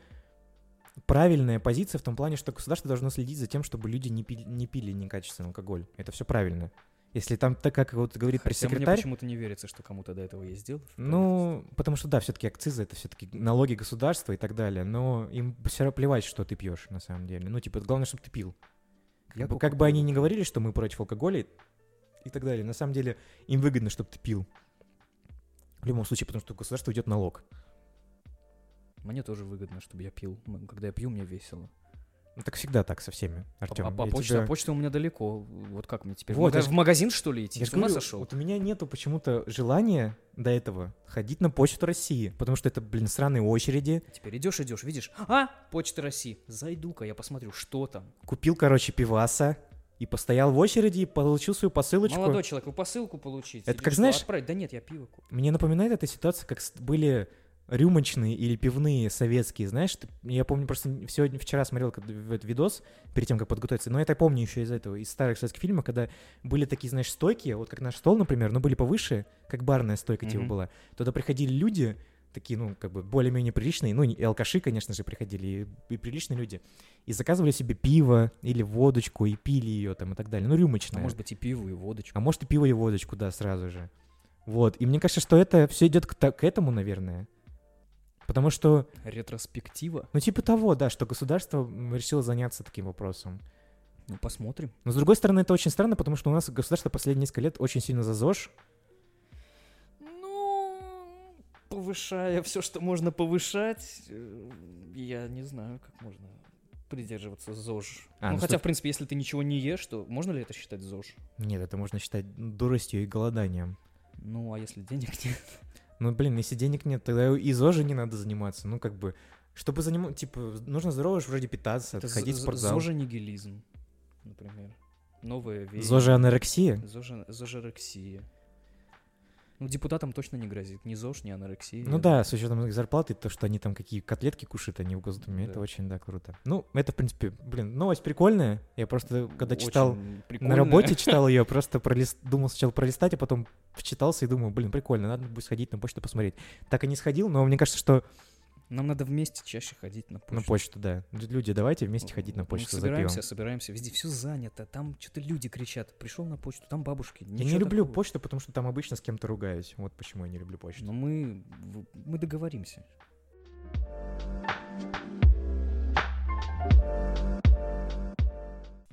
правильная позиция в том плане, что государство должно следить за тем, чтобы люди не пили, не пили некачественный алкоголь. Это все правильно. Если там, так как вот говорит Хотя мне пресс-секретарь, почему-то не верится, что кому-то до этого есть дело. Ну, потому что, да, все-таки акцизы это все-таки налоги государства и так далее, но им все равно плевать, что ты пьешь на самом деле. Ну, типа, главное, чтобы ты пил. Я Как бы- как бы они ни пью. говорили, что мы против алкоголя и так далее, на самом деле им выгодно, чтобы ты пил. В любом случае, потому что у государства идет налог. Мне тоже выгодно, чтобы я пил. Когда я пью, мне весело. Ну, так всегда так со всеми, Артем. а, а почта, а почта у меня далеко. Вот как мне теперь? Вот, в, ж- в магазин, что ли, идти? Я С ума говорю, сошел? вот у меня нету почему-то желания до этого ходить на почту России, потому что это, блин, сраные очереди. Теперь идешь, идешь, видишь, а, Почта России, зайду-ка, я посмотрю, что там. Купил, короче, пиваса и постоял в очереди и получил свою посылочку. Молодой человек, вы посылку получить? Это как, знаешь- Отправить? Да нет, я пиво куплю. Мне напоминает эта ситуация, как были рюмочные или пивные советские, знаешь, ты- я помню просто сегодня, вчера смотрел этот видос перед тем, как подготовиться, но это я помню еще из этого, из старых советских фильмов, когда были такие, знаешь, стойки, вот как наш стол, например, но были повыше, как барная стойка типа Мгм. была, туда приходили люди, такие, ну, как бы более-менее приличные, ну, и алкаши, конечно же, приходили, и, и приличные люди, и заказывали себе пиво или водочку, и пили ее там и так далее, ну, А рюмочная. может быть и пиво, и водочку. А может и пиво и водочку, да, сразу же. Вот. И мне кажется, что это все идет к, к этому, наверное. Потому что, Ретроспектива? ну, типа того, да, что государство решило заняться таким вопросом. Ну, посмотрим. Но, с другой стороны, это очень странно, потому что у нас государство последние несколько лет очень сильно за ЗОЖ. Ну, повышая все, что можно повышать, э, я не знаю, как можно придерживаться ЗОЖ. А, ну, ну, хотя, сто- в принципе, если ты ничего не ешь, то можно ли это считать ЗОЖ? Нет, это можно считать дуростью и голоданием. Ну, а если денег нет? Ну, блин, если денег нет, тогда и ЗОЖи не надо заниматься. Ну, как бы, чтобы заниматься, типа, нужно здорово вроде питаться, Это ходить в спортзал. Зоженигилизм, например. Новое веяние. ЗОЖи анорексия? Зоже- Зожерексия. Ну, депутатам точно не грозит. Ни ЗОЖ, ни анорексия. Ну да, с учетом их зарплаты, то, что они там какие котлетки кушают, они в Госдуме, это Да. очень, да, круто. Ну, это, в принципе, блин, новость прикольная. Я просто, когда читал, на работе читал ее, просто пролист... думал сначала пролистать, а потом вчитался и думал, блин, прикольно, надо будет сходить на почту посмотреть. Так и не сходил, но мне кажется, что Нам надо вместе чаще ходить на почту. На почту, да. Лю- Люди, давайте вместе ходить на Мы почту за собираемся, пивом. собираемся, везде все занято, там что-то люди кричат. Пришел на почту, там бабушки. Я не люблю такого. почту, потому что там обычно с кем-то ругаюсь. Вот почему я не люблю почту. Но мы, мы договоримся.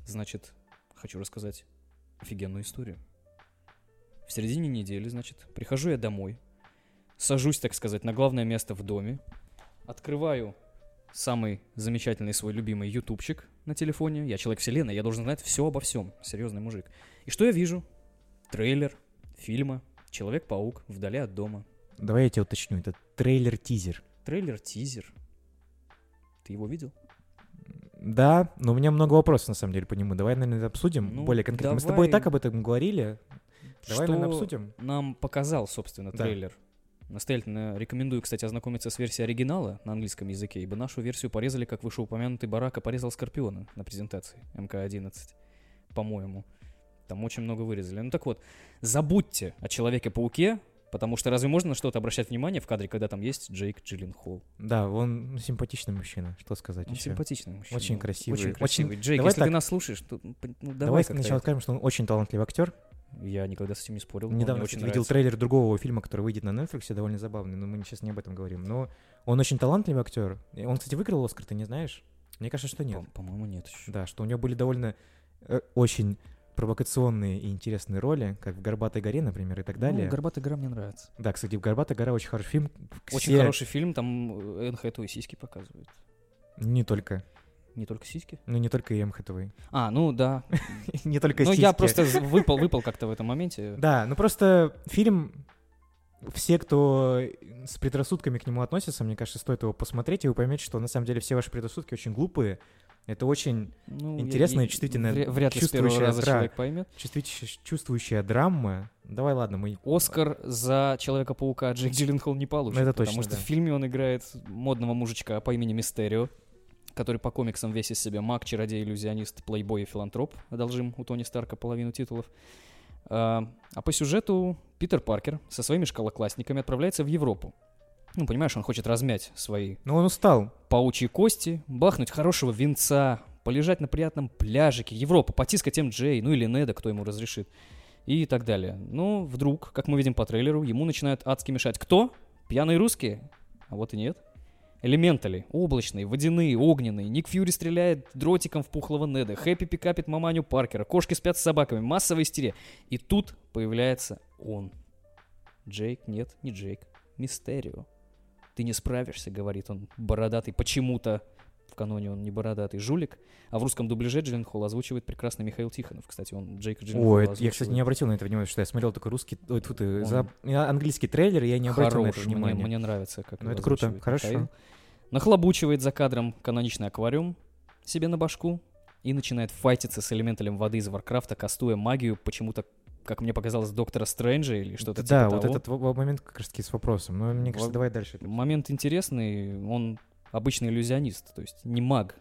Значит, хочу рассказать офигенную историю. В середине недели, значит, прихожу я домой, сажусь, так сказать, на главное место в доме, открываю самый замечательный свой любимый ютубчик на телефоне. Я человек вселенной, я должен знать все обо всем. Серьезный мужик. И что я вижу? Трейлер фильма «Человек-паук. Вдали от дома». Давай я тебя уточню. Это трейлер-тизер. Трейлер-тизер. Ты его видел? Да, но у меня много вопросов на самом деле по нему. Давай, наверное, это обсудим Ну, более конкретно. Мы с тобой и давай. так об этом говорили. Давай, Что наверное, обсудим. нам показал, собственно, Да. Настоятельно рекомендую, кстати, ознакомиться с версией оригинала на английском языке, ибо нашу версию порезали, как вышеупомянутый Барака порезал Скорпиона на презентации МК-11, по-моему. Там очень много вырезали. Ну так вот, забудьте о Человеке-пауке, потому что разве можно на что-то обращать внимание в кадре, когда там есть Джейк Джилленхол? Да, он симпатичный мужчина. Что сказать Он еще? симпатичный мужчина. Очень красивый. Очень Очень- красивый. Джейк, Давай если ты так. нас слушаешь, то ну, давай, Давай сначала это. скажем, что он очень талантливый актер. Я никогда с этим не спорил. Недавно очень видел нравится. трейлер другого фильма, который выйдет на Netflix, довольно забавный, но мы сейчас не об этом говорим. Но он очень талантливый актер. Он, кстати, выиграл Оскар, ты не знаешь? Мне кажется, что нет. По- По-моему, нет еще. Да, что у него были довольно э, очень провокационные и интересные роли, как в «Горбатой горе», например, и так далее. Ну, «Горбатая гора» мне нравится. Да, кстати, в «Горбатой гора» очень хороший фильм. Очень Все- хороший фильм, там э, Энн Хэтэуэй сиськи показывает. Не только. Не только сиськи. Ну, не только Эм Хэтэуэй. А, ну да. Не только Ну, я сиськи. просто выпал, выпал как-то в этом моменте. Да, ну просто фильм... Все, кто с предрассудками к нему относится, мне кажется, стоит его посмотреть, и вы поймете, что на самом деле все ваши предрассудки очень глупые. Это очень Ну, Интересная я- чувствительная, вря- Вряд первого чувствующая раза дра- человек поймет. чувствующая, чувствующая драма. Давай, ладно, мы... Оскар за Человека-паука Джейк Джилленхол не получит. Ну, это потому точно, что да. в фильме он играет модного мужичка по имени Мистерио, который по комиксам весь из себя маг, чародей, иллюзионист, плейбой и филантроп. Одолжим у Тони Старка половину титулов. А, а по сюжету Питер Паркер со своими школоклассниками отправляется в Европу. Ну, понимаешь, он хочет размять свои Ну, он устал. паучьи кости, бахнуть хорошего винца, полежать на приятном пляжике, Европа, потискать МД, ну или Неда, кто ему разрешит, и так далее. Но вдруг, как мы видим по трейлеру, ему начинают адски мешать. Кто? Пьяные русские? А вот и нет. Элементали, облачные, водяные, огненные. Ник Фьюри стреляет дротиком в пухлого Неда. Хэппи пикапит маманю Паркера. Кошки спят с собаками. Массовая истерия. И тут появляется он. Джейк, нет, не Джейк. Мистерио. Ты не справишься, говорит он, бородатый. Почему-то в каноне он не бородатый жулик, а в русском дубляже Джилленхол озвучивает прекрасный Михаил Тихонов. Кстати, он Джейка Джилленхола Ой, я, кстати, не обратил на это внимание, что я смотрел только русский, ой, тьфу ты, Он- за- английский трейлер, и я не обратил на это Хорош, мне, мне нравится, как Ну, это круто, хорошо. Михаил. Нахлобучивает за кадром каноничный аквариум себе на башку и начинает файтиться с элементалем воды из Warcraft а, кастуя магию почему-то, как мне показалось, Доктора Стрэнджа или что-то да, типа вот того. этот момент как раз таки с вопросом. Но мне кажется, Во- давай дальше. Момент интересный, он обычный иллюзионист, то есть не маг.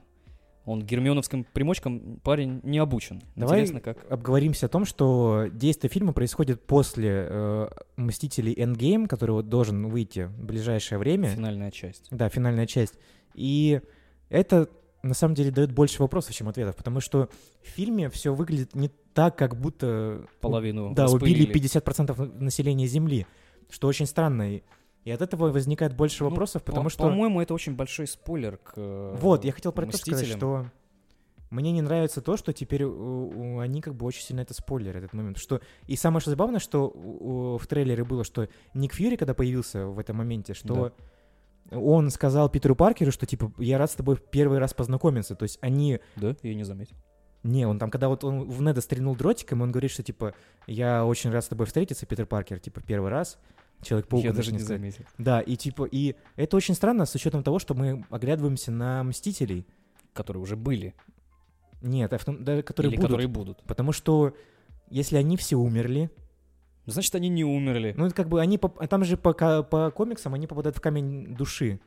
Он гермионовским примочкам парень не обучен. Давай Интересно, как... обговоримся о том, что действие фильма происходит после э, «Мстителей Endgame», который вот должен выйти в ближайшее время. Финальная часть. Да, финальная часть. И это на самом деле дает больше вопросов, чем ответов, потому что в фильме все выглядит не так, как будто Половину да, убили распылили. 50% населения Земли, что очень странно. И, и от этого возникает больше Ну, вопросов, по- потому что... По-моему, это очень большой спойлер к э, Вот, я хотел про это сказать, что мне не нравится то, что теперь они как бы очень сильно это спойлерят, этот момент. Что... И самое что забавное, что в трейлере было, что Ник Фьюри, когда появился в этом моменте, что он сказал Питеру Паркеру, что типа я рад с тобой в первый раз познакомиться. То есть они... Да, я не заметил. Не, он там, когда вот он в Неда стрельнул дротиком, он говорит, что типа я очень рад с тобой встретиться, Питер Паркер, типа первый раз. Человек-паук. я даже не заметил. Да, и типа, и это очень странно с учетом того, что мы оглядываемся на Мстителей. Которые уже были. Нет, а в том- да, которые или будут. которые будут. Потому что если они все умерли, Значит, они не умерли. ну это как бы они поп- а там же по, по комиксам они попадают в камень души.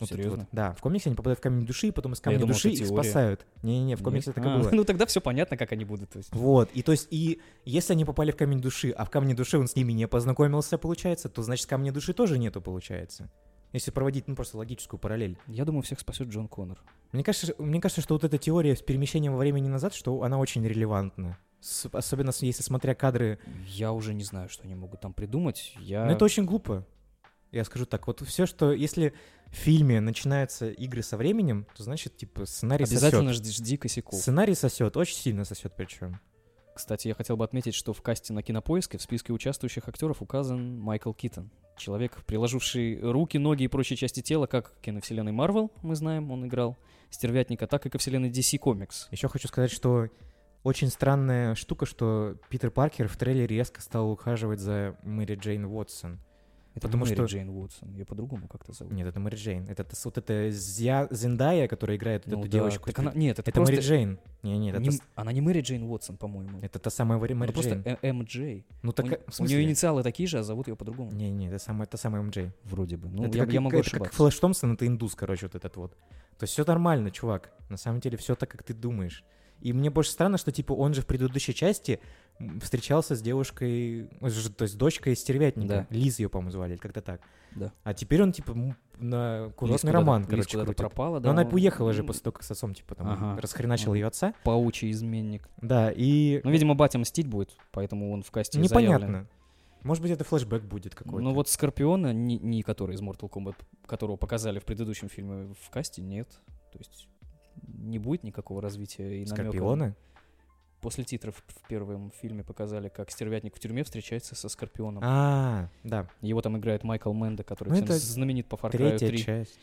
Это Серьезно? вот. Да, в комиксе они попадают в камень души, и потом из камня думал, души их спасают. Не-не-не, в комиксе Нет? так и А, было. Ну тогда все понятно, как они будут. То есть. Вот, и то есть, и если они попали в камень души, а в камне души он с ними не познакомился, получается, то значит камня души тоже нету, получается. Если проводить, ну, просто логическую параллель. Я думаю, всех спасет Джон Коннор. Мне кажется, мне кажется, что вот эта теория с перемещением во времени назад, что она очень релевантна. С- особенно если смотря кадры. Я уже не знаю, что они могут там придумать. Я... Но это очень глупо. Я скажу так, вот все, что если в фильме начинаются игры со временем, то значит, типа, сценарий Обязательно сосет. жди, жди косяков. Сценарий сосет, очень сильно сосет причем. Кстати, я хотел бы отметить, что в касте на кинопоиске в списке участвующих актеров указан Майкл Китон. Человек, приложивший руки, ноги и прочие части тела, как к киновселенной Марвел, мы знаем, он играл стервятника, так и ко вселенной DC Comics. Еще хочу сказать, что очень странная штука, что Питер Паркер в трейлере резко стал ухаживать за Мэри Джейн Уотсон. Это Потому не Мэри что- Джейн Уотсон, ее по-другому как-то зовут. Нет, это Мэри Джейн. Это, та- вот это Зя- Зендая, которая играет Ну эту да, девочку. так она- Нет, это, это Мэри просто... Джейн. Не, нет, не- это, с- Она не Мэри Джейн Уотсон, по-моему. это та самая Мэри, Мэри просто Джейн. Э- МД. Ну так, у, в нее смысле? инициалы такие же, а зовут ее по-другому. Не, не, это самая, та самая МД. Вроде бы. Ну, это я, как, я могу это как ошибаться. Флэш Томпсон, это индус, короче, вот этот вот. То есть все нормально, чувак. На самом деле все так, как ты думаешь. И мне больше странно, что типа он же в предыдущей части встречался с девушкой, то есть дочкой стервятника. Да. Лиз ее, по-моему, звали, или как-то так. Да. А теперь он типа на Лиз курортный роман, Лиз короче, крутит. пропала, Но да. она он- уехала же после того, как с отцом, типа, там, Ага. расхреначил Ага. ее отца. Паучий изменник. Да, и Ну, видимо, батя мстить будет, поэтому он в касте заявлен. непонятно. Может быть, это флешбэк будет какой-то. Ну вот Скорпиона, не, не который из Mortal Kombat, которого показали в предыдущем фильме в касте, нет. То есть не будет никакого развития и намёка. Скорпиона? После титров в первом фильме показали, как стервятник в тюрьме встречается со Скорпионом. А, да, Его там играет Майкл Менда, который Ну, всем знаменит по Far Cry третья 3. часть.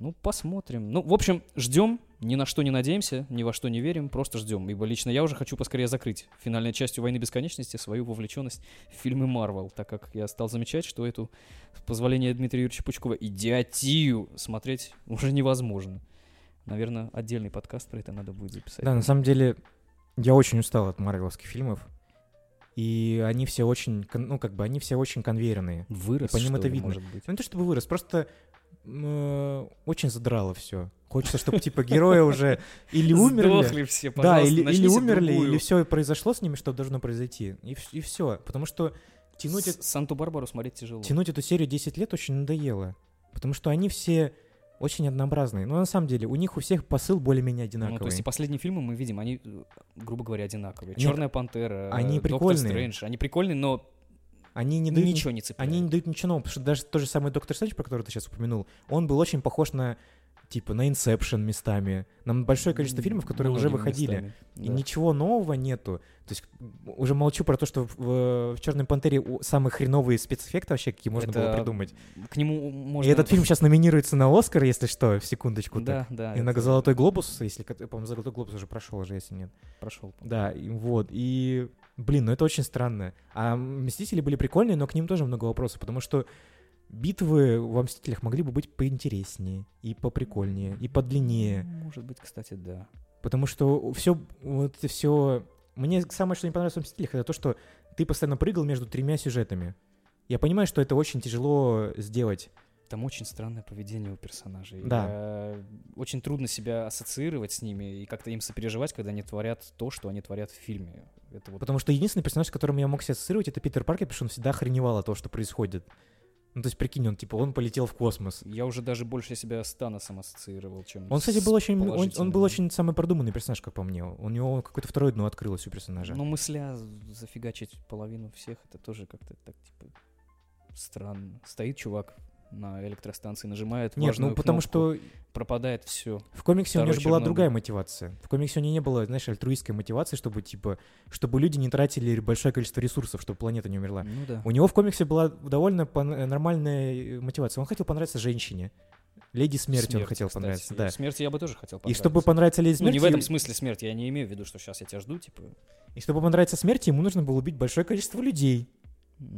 Ну, посмотрим. Ну, в общем, ждем, ни на что не надеемся, ни во что не верим, просто ждем. Ибо лично я уже хочу поскорее закрыть финальной частью «Войны бесконечности» свою вовлеченность в фильмы Марвел, так как я стал замечать, что эту, с позволения Дмитрия Юрьевича Пучкова, идиотию смотреть уже невозможно. Наверное, отдельный подкаст про это надо будет записать. Да, на самом деле, я очень устал от марвеловских фильмов. И они все очень, ну, как бы, они все очень конвейерные. Вырос, по ним это ли, видно. может быть. Ну, не то чтобы вырос, просто э, очень задрало все. Хочется, чтобы, типа, герои уже или умерли. Сдохли все, Да, или, или умерли, другую. или все произошло с ними, что должно произойти. И, все. Потому что тянуть, Санту-Барбару смотреть тяжело. тянуть эту серию 10 лет очень надоело. Потому что они все очень однообразные. Но на самом деле у них у всех посыл более-менее одинаковый. Ну, то есть и последние фильмы мы видим, они, э, грубо говоря, одинаковые. Нет, Черная пантера, они Доктор прикольные. Стрэндж. Они прикольные, но Они не дают ничего не цепляет. Они не дают ничего нового, потому что даже тот же самый Доктор Стрэндж, про который ты сейчас упомянул, он был очень похож на, типа, на Инсепшн местами, на большое количество фильмов, которые уже Многими выходили. местами, И да. ничего нового нету. То есть уже молчу про то, что в, в Черной пантере самые хреновые спецэффекты вообще, какие можно было Это придумать. К нему можно... И этот фильм сейчас номинируется на Оскар, если что, в секундочку. Да, так. да. И на это Золотой глобус, если, по-моему, Золотой глобус уже прошел уже, если нет. Прошел. Да, и вот. И, блин, ну это очень странно. А Мстители были прикольные, но к ним тоже много вопросов, потому что битвы во Мстителях могли бы быть поинтереснее, и поприкольнее, и подлиннее. Может быть, кстати, да. Потому что все, вот все... Мне самое, что не понравилось в «Мстителях», это то, что ты постоянно прыгал между тремя сюжетами. Я понимаю, что это очень тяжело сделать. Там очень странное поведение у персонажей. Да. Я- Очень трудно себя ассоциировать с ними и как-то им сопереживать, когда они творят то, что они творят в фильме. Это вот Потому что единственный персонаж, с которым я мог себя ассоциировать, это Питер Паркер, потому что он всегда охреневал от того, что происходит. Ну, то есть, прикинь, он, типа, он полетел в космос. Я уже даже больше себя с Таносом ассоциировал, чем Он, кстати, был очень, он, он был очень самый продуманный персонаж, как по мне. У него какое-то второе дно открылось у персонажа. Ну, мысля зафигачить половину всех, это тоже как-то так, типа, странно. Стоит чувак на электростанции, нажимает Нет, ну потому кнопку, что пропадает все. в комиксе у него Второй же была другая мотивация. В комиксе у него не было, знаешь, альтруистской мотивации, чтобы, типа, чтобы люди не тратили большое количество ресурсов, чтобы планета не умерла. Ну да. У него в комиксе была довольно пон- нормальная э, мотивация. Он хотел понравиться женщине. Леди Смерти он Смерть, хотел кстати. понравиться, да. Смерти я бы тоже хотел И понравиться. чтобы понравиться Леди Ну, Смерти... не в этом смысле смерти, я не имею в виду, что сейчас я тебя жду, типа... И чтобы понравиться смерти, ему нужно было убить большое количество людей.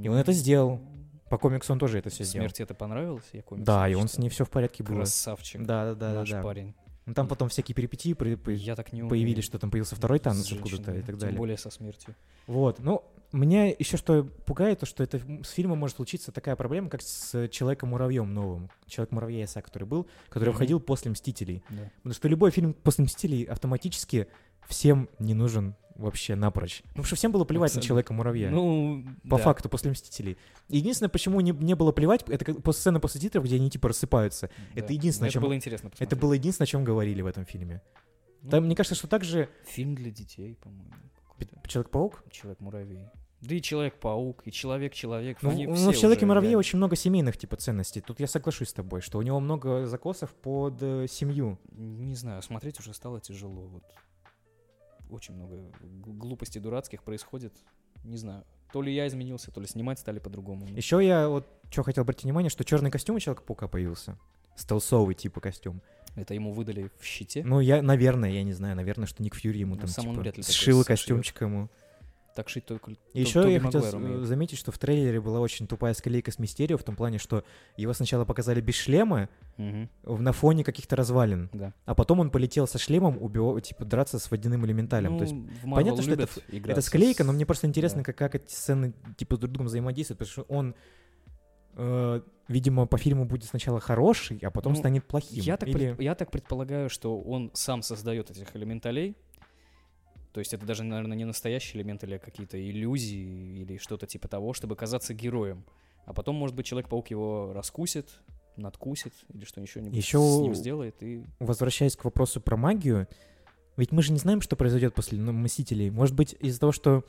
И он это сделал. По комиксу он тоже это все сделал. Смерти это понравилось? Я комикс Да, и он с ней все в порядке было. Красавчик. Да, да, да, Наш да. да. парень. Ну, там потом всякие перипетии при- при- Я так не умею. появились, что там появился второй с танец откуда-то и так Тем далее. более со смертью. Вот, ну, меня еще что пугает, то что это с фильмом может случиться такая проблема, как с Человеком-муравьем новым. Человек-муравья Иса, который был, который Мгм. выходил после Мстителей. Да. Потому что любой фильм после Мстителей автоматически всем не нужен вообще напрочь. Ну, потому что всем было плевать на Абсолютно. Человека-муравья. Ну, по да. факту, после «Мстителей». Единственное, почему не, не было плевать, это как после сцены после титров, где они типа рассыпаются. Да. это единственное, Это чем- было интересно Это посмотреть. было единственное, о чем говорили в этом фильме. Ну, Там, мне кажется, что также Фильм для детей, по-моему. Человек-паук. Человек-муравей. Да и Человек-паук, и Человек-человек. Ну, они ну, в человеке уже муравье реально- очень много семейных типа ценностей. Тут я соглашусь с тобой, что у него много закосов под э, семью. Не знаю, смотреть уже стало тяжело. Вот. Очень много глупостей дурацких происходит. Не знаю. То ли я изменился, то ли снимать стали по-другому. Еще я вот что хотел обратить внимание, что черный костюм у Человека-паука появился. Стелсовый типа костюм. Это ему выдали в щите. Ну, я, наверное, я не знаю, наверное, что Ник Фьюри ему Ну, там типа сшил костюмчик ему. Так шить только... Еще Тоби я хотел умеет. заметить, что в трейлере была очень тупая склейка с Мистерио в том плане, что его сначала показали без шлема в- на фоне каких-то развалин, Да. а потом он полетел со шлемом, убивал, типа драться с водяным элементалем. Ну, То есть понятно, что это это склейка, но мне просто интересно, да. как, как эти сцены типа друг с другом взаимодействуют, потому что он, э, видимо, по фильму будет сначала хороший, а потом Ну, станет плохим. Я так, Или- пред- я так предполагаю, что он сам создает этих элементалей. То есть это даже, наверное, не настоящие элементы или какие-то иллюзии или что-то типа того, чтобы казаться героем. А потом, может быть, Человек-паук его раскусит, надкусит или что нибудь Ещё с ним сделает. И... Возвращаясь к вопросу про магию, ведь мы же не знаем, что произойдет после ну, Мстителей. Может быть, из-за того, что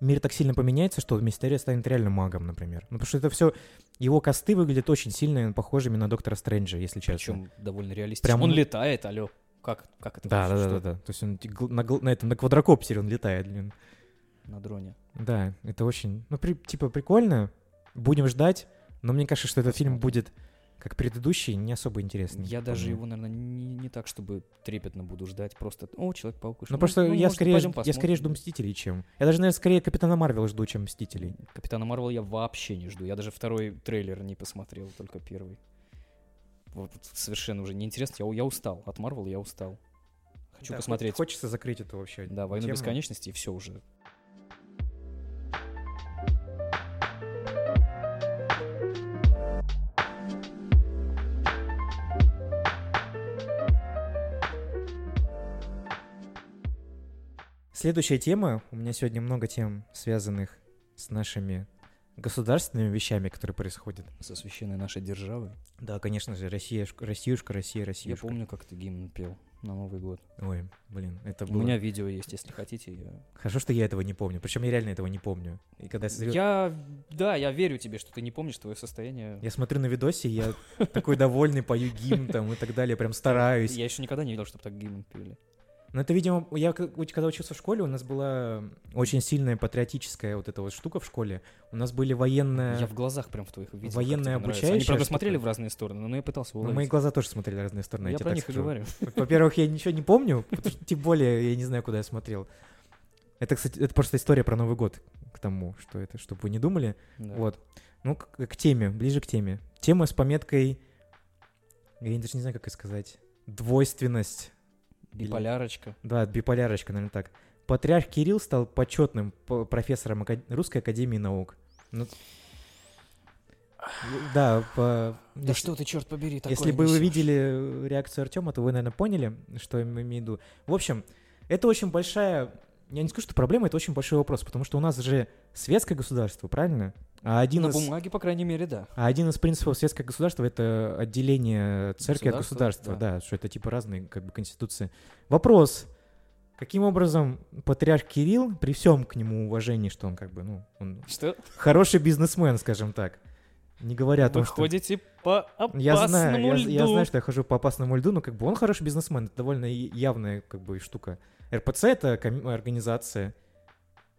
мир так сильно поменяется, что Мистерио станет реально магом, например. Ну, потому что это все... Его косты выглядят очень сильно похожими на Доктора Стрэнджа, если честно. Причем довольно реалистично. Прям- Он летает, алло. Как, как это? Да, да, да, да, да. То есть он на, на этом, на квадрокоптере он летает, блин. На дроне. Да, это очень, ну, при- типа, прикольно. Будем ждать, но мне кажется, что этот фильм будет, как предыдущий, не особо интересный. Я даже его, наверное, не, не так, чтобы трепетно буду ждать. Просто, о, Человек-паук. Ну, просто я, может, скорее, пойдем я скорее жду. Мстителей, чем... Я даже, наверное, скорее Капитана Марвела жду, чем Мстителей. Капитана Марвел я вообще не жду. Я даже второй трейлер не посмотрел, только первый. Вот, совершенно уже неинтересно. Я, я устал. От Марвел я устал. Хочу Да, посмотреть. Хочется закрыть эту вообще Да, войну тему. бесконечности и все уже. Следующая тема. У меня сегодня много тем, связанных с нашими государственными вещами, которые происходят. Со священной нашей державы. Да, конечно же, Россия, Россиюшка, Россия, Я Россиюшка. помню, как ты гимн пел на Новый год. Ой, блин, это У было... меня видео есть, если хотите. Я... Хорошо, что я этого не помню. Причем я реально этого не помню. И когда я смотрю, я... Да, я верю тебе, что ты не помнишь твое состояние. я смотрю на видосе, я такой довольный, пою гимн там и так далее, прям стараюсь. Я еще никогда не видел, чтобы так гимн пели. Но это, видимо, я когда учился в школе, у нас была очень сильная патриотическая вот эта вот штука в школе. У нас были военные... Я в глазах прям в твоих видел. военная Они, обучающая правда, штука. смотрели в разные стороны, но я пытался уловить. мои глаза тоже смотрели в разные стороны, я, Я про них и говорю. Во-первых, я ничего не помню, тем более я не знаю, куда я смотрел. Это, кстати, это просто история про Новый год к тому, что это, чтобы вы не думали. Да. Вот. Ну, к, к теме, ближе к теме. Тема с пометкой, я даже не знаю, как это сказать, двойственность. Биполярочка. Да, биполярочка, наверное, так. Патриарх Кирилл стал почетным профессором Русской Академии Наук. Ну, да, по- Да если- что ты, черт побери, такое Если бы вы видели э, реакцию Артема, то вы, наверное, поняли, что я имею в виду. В общем, это очень большая... Я не скажу, что проблема, это очень большой вопрос, потому что у нас же светское государство, правильно? А один, На из, бумаге, по крайней мере, да. а один из принципов светского государства — это отделение церкви от Государства, государства. Да. что это типа разные как бы конституции. Вопрос. Каким образом патриарх Кирилл, при всем к нему уважении, что он как бы, ну, он Что? хороший бизнесмен, скажем так, не говоря о том, Вы что... ходите по опасному Я знаю, я, льду. я знаю, что я хожу по опасному льду, но как бы он хороший бизнесмен, это довольно явная как бы штука. РПЦ это организация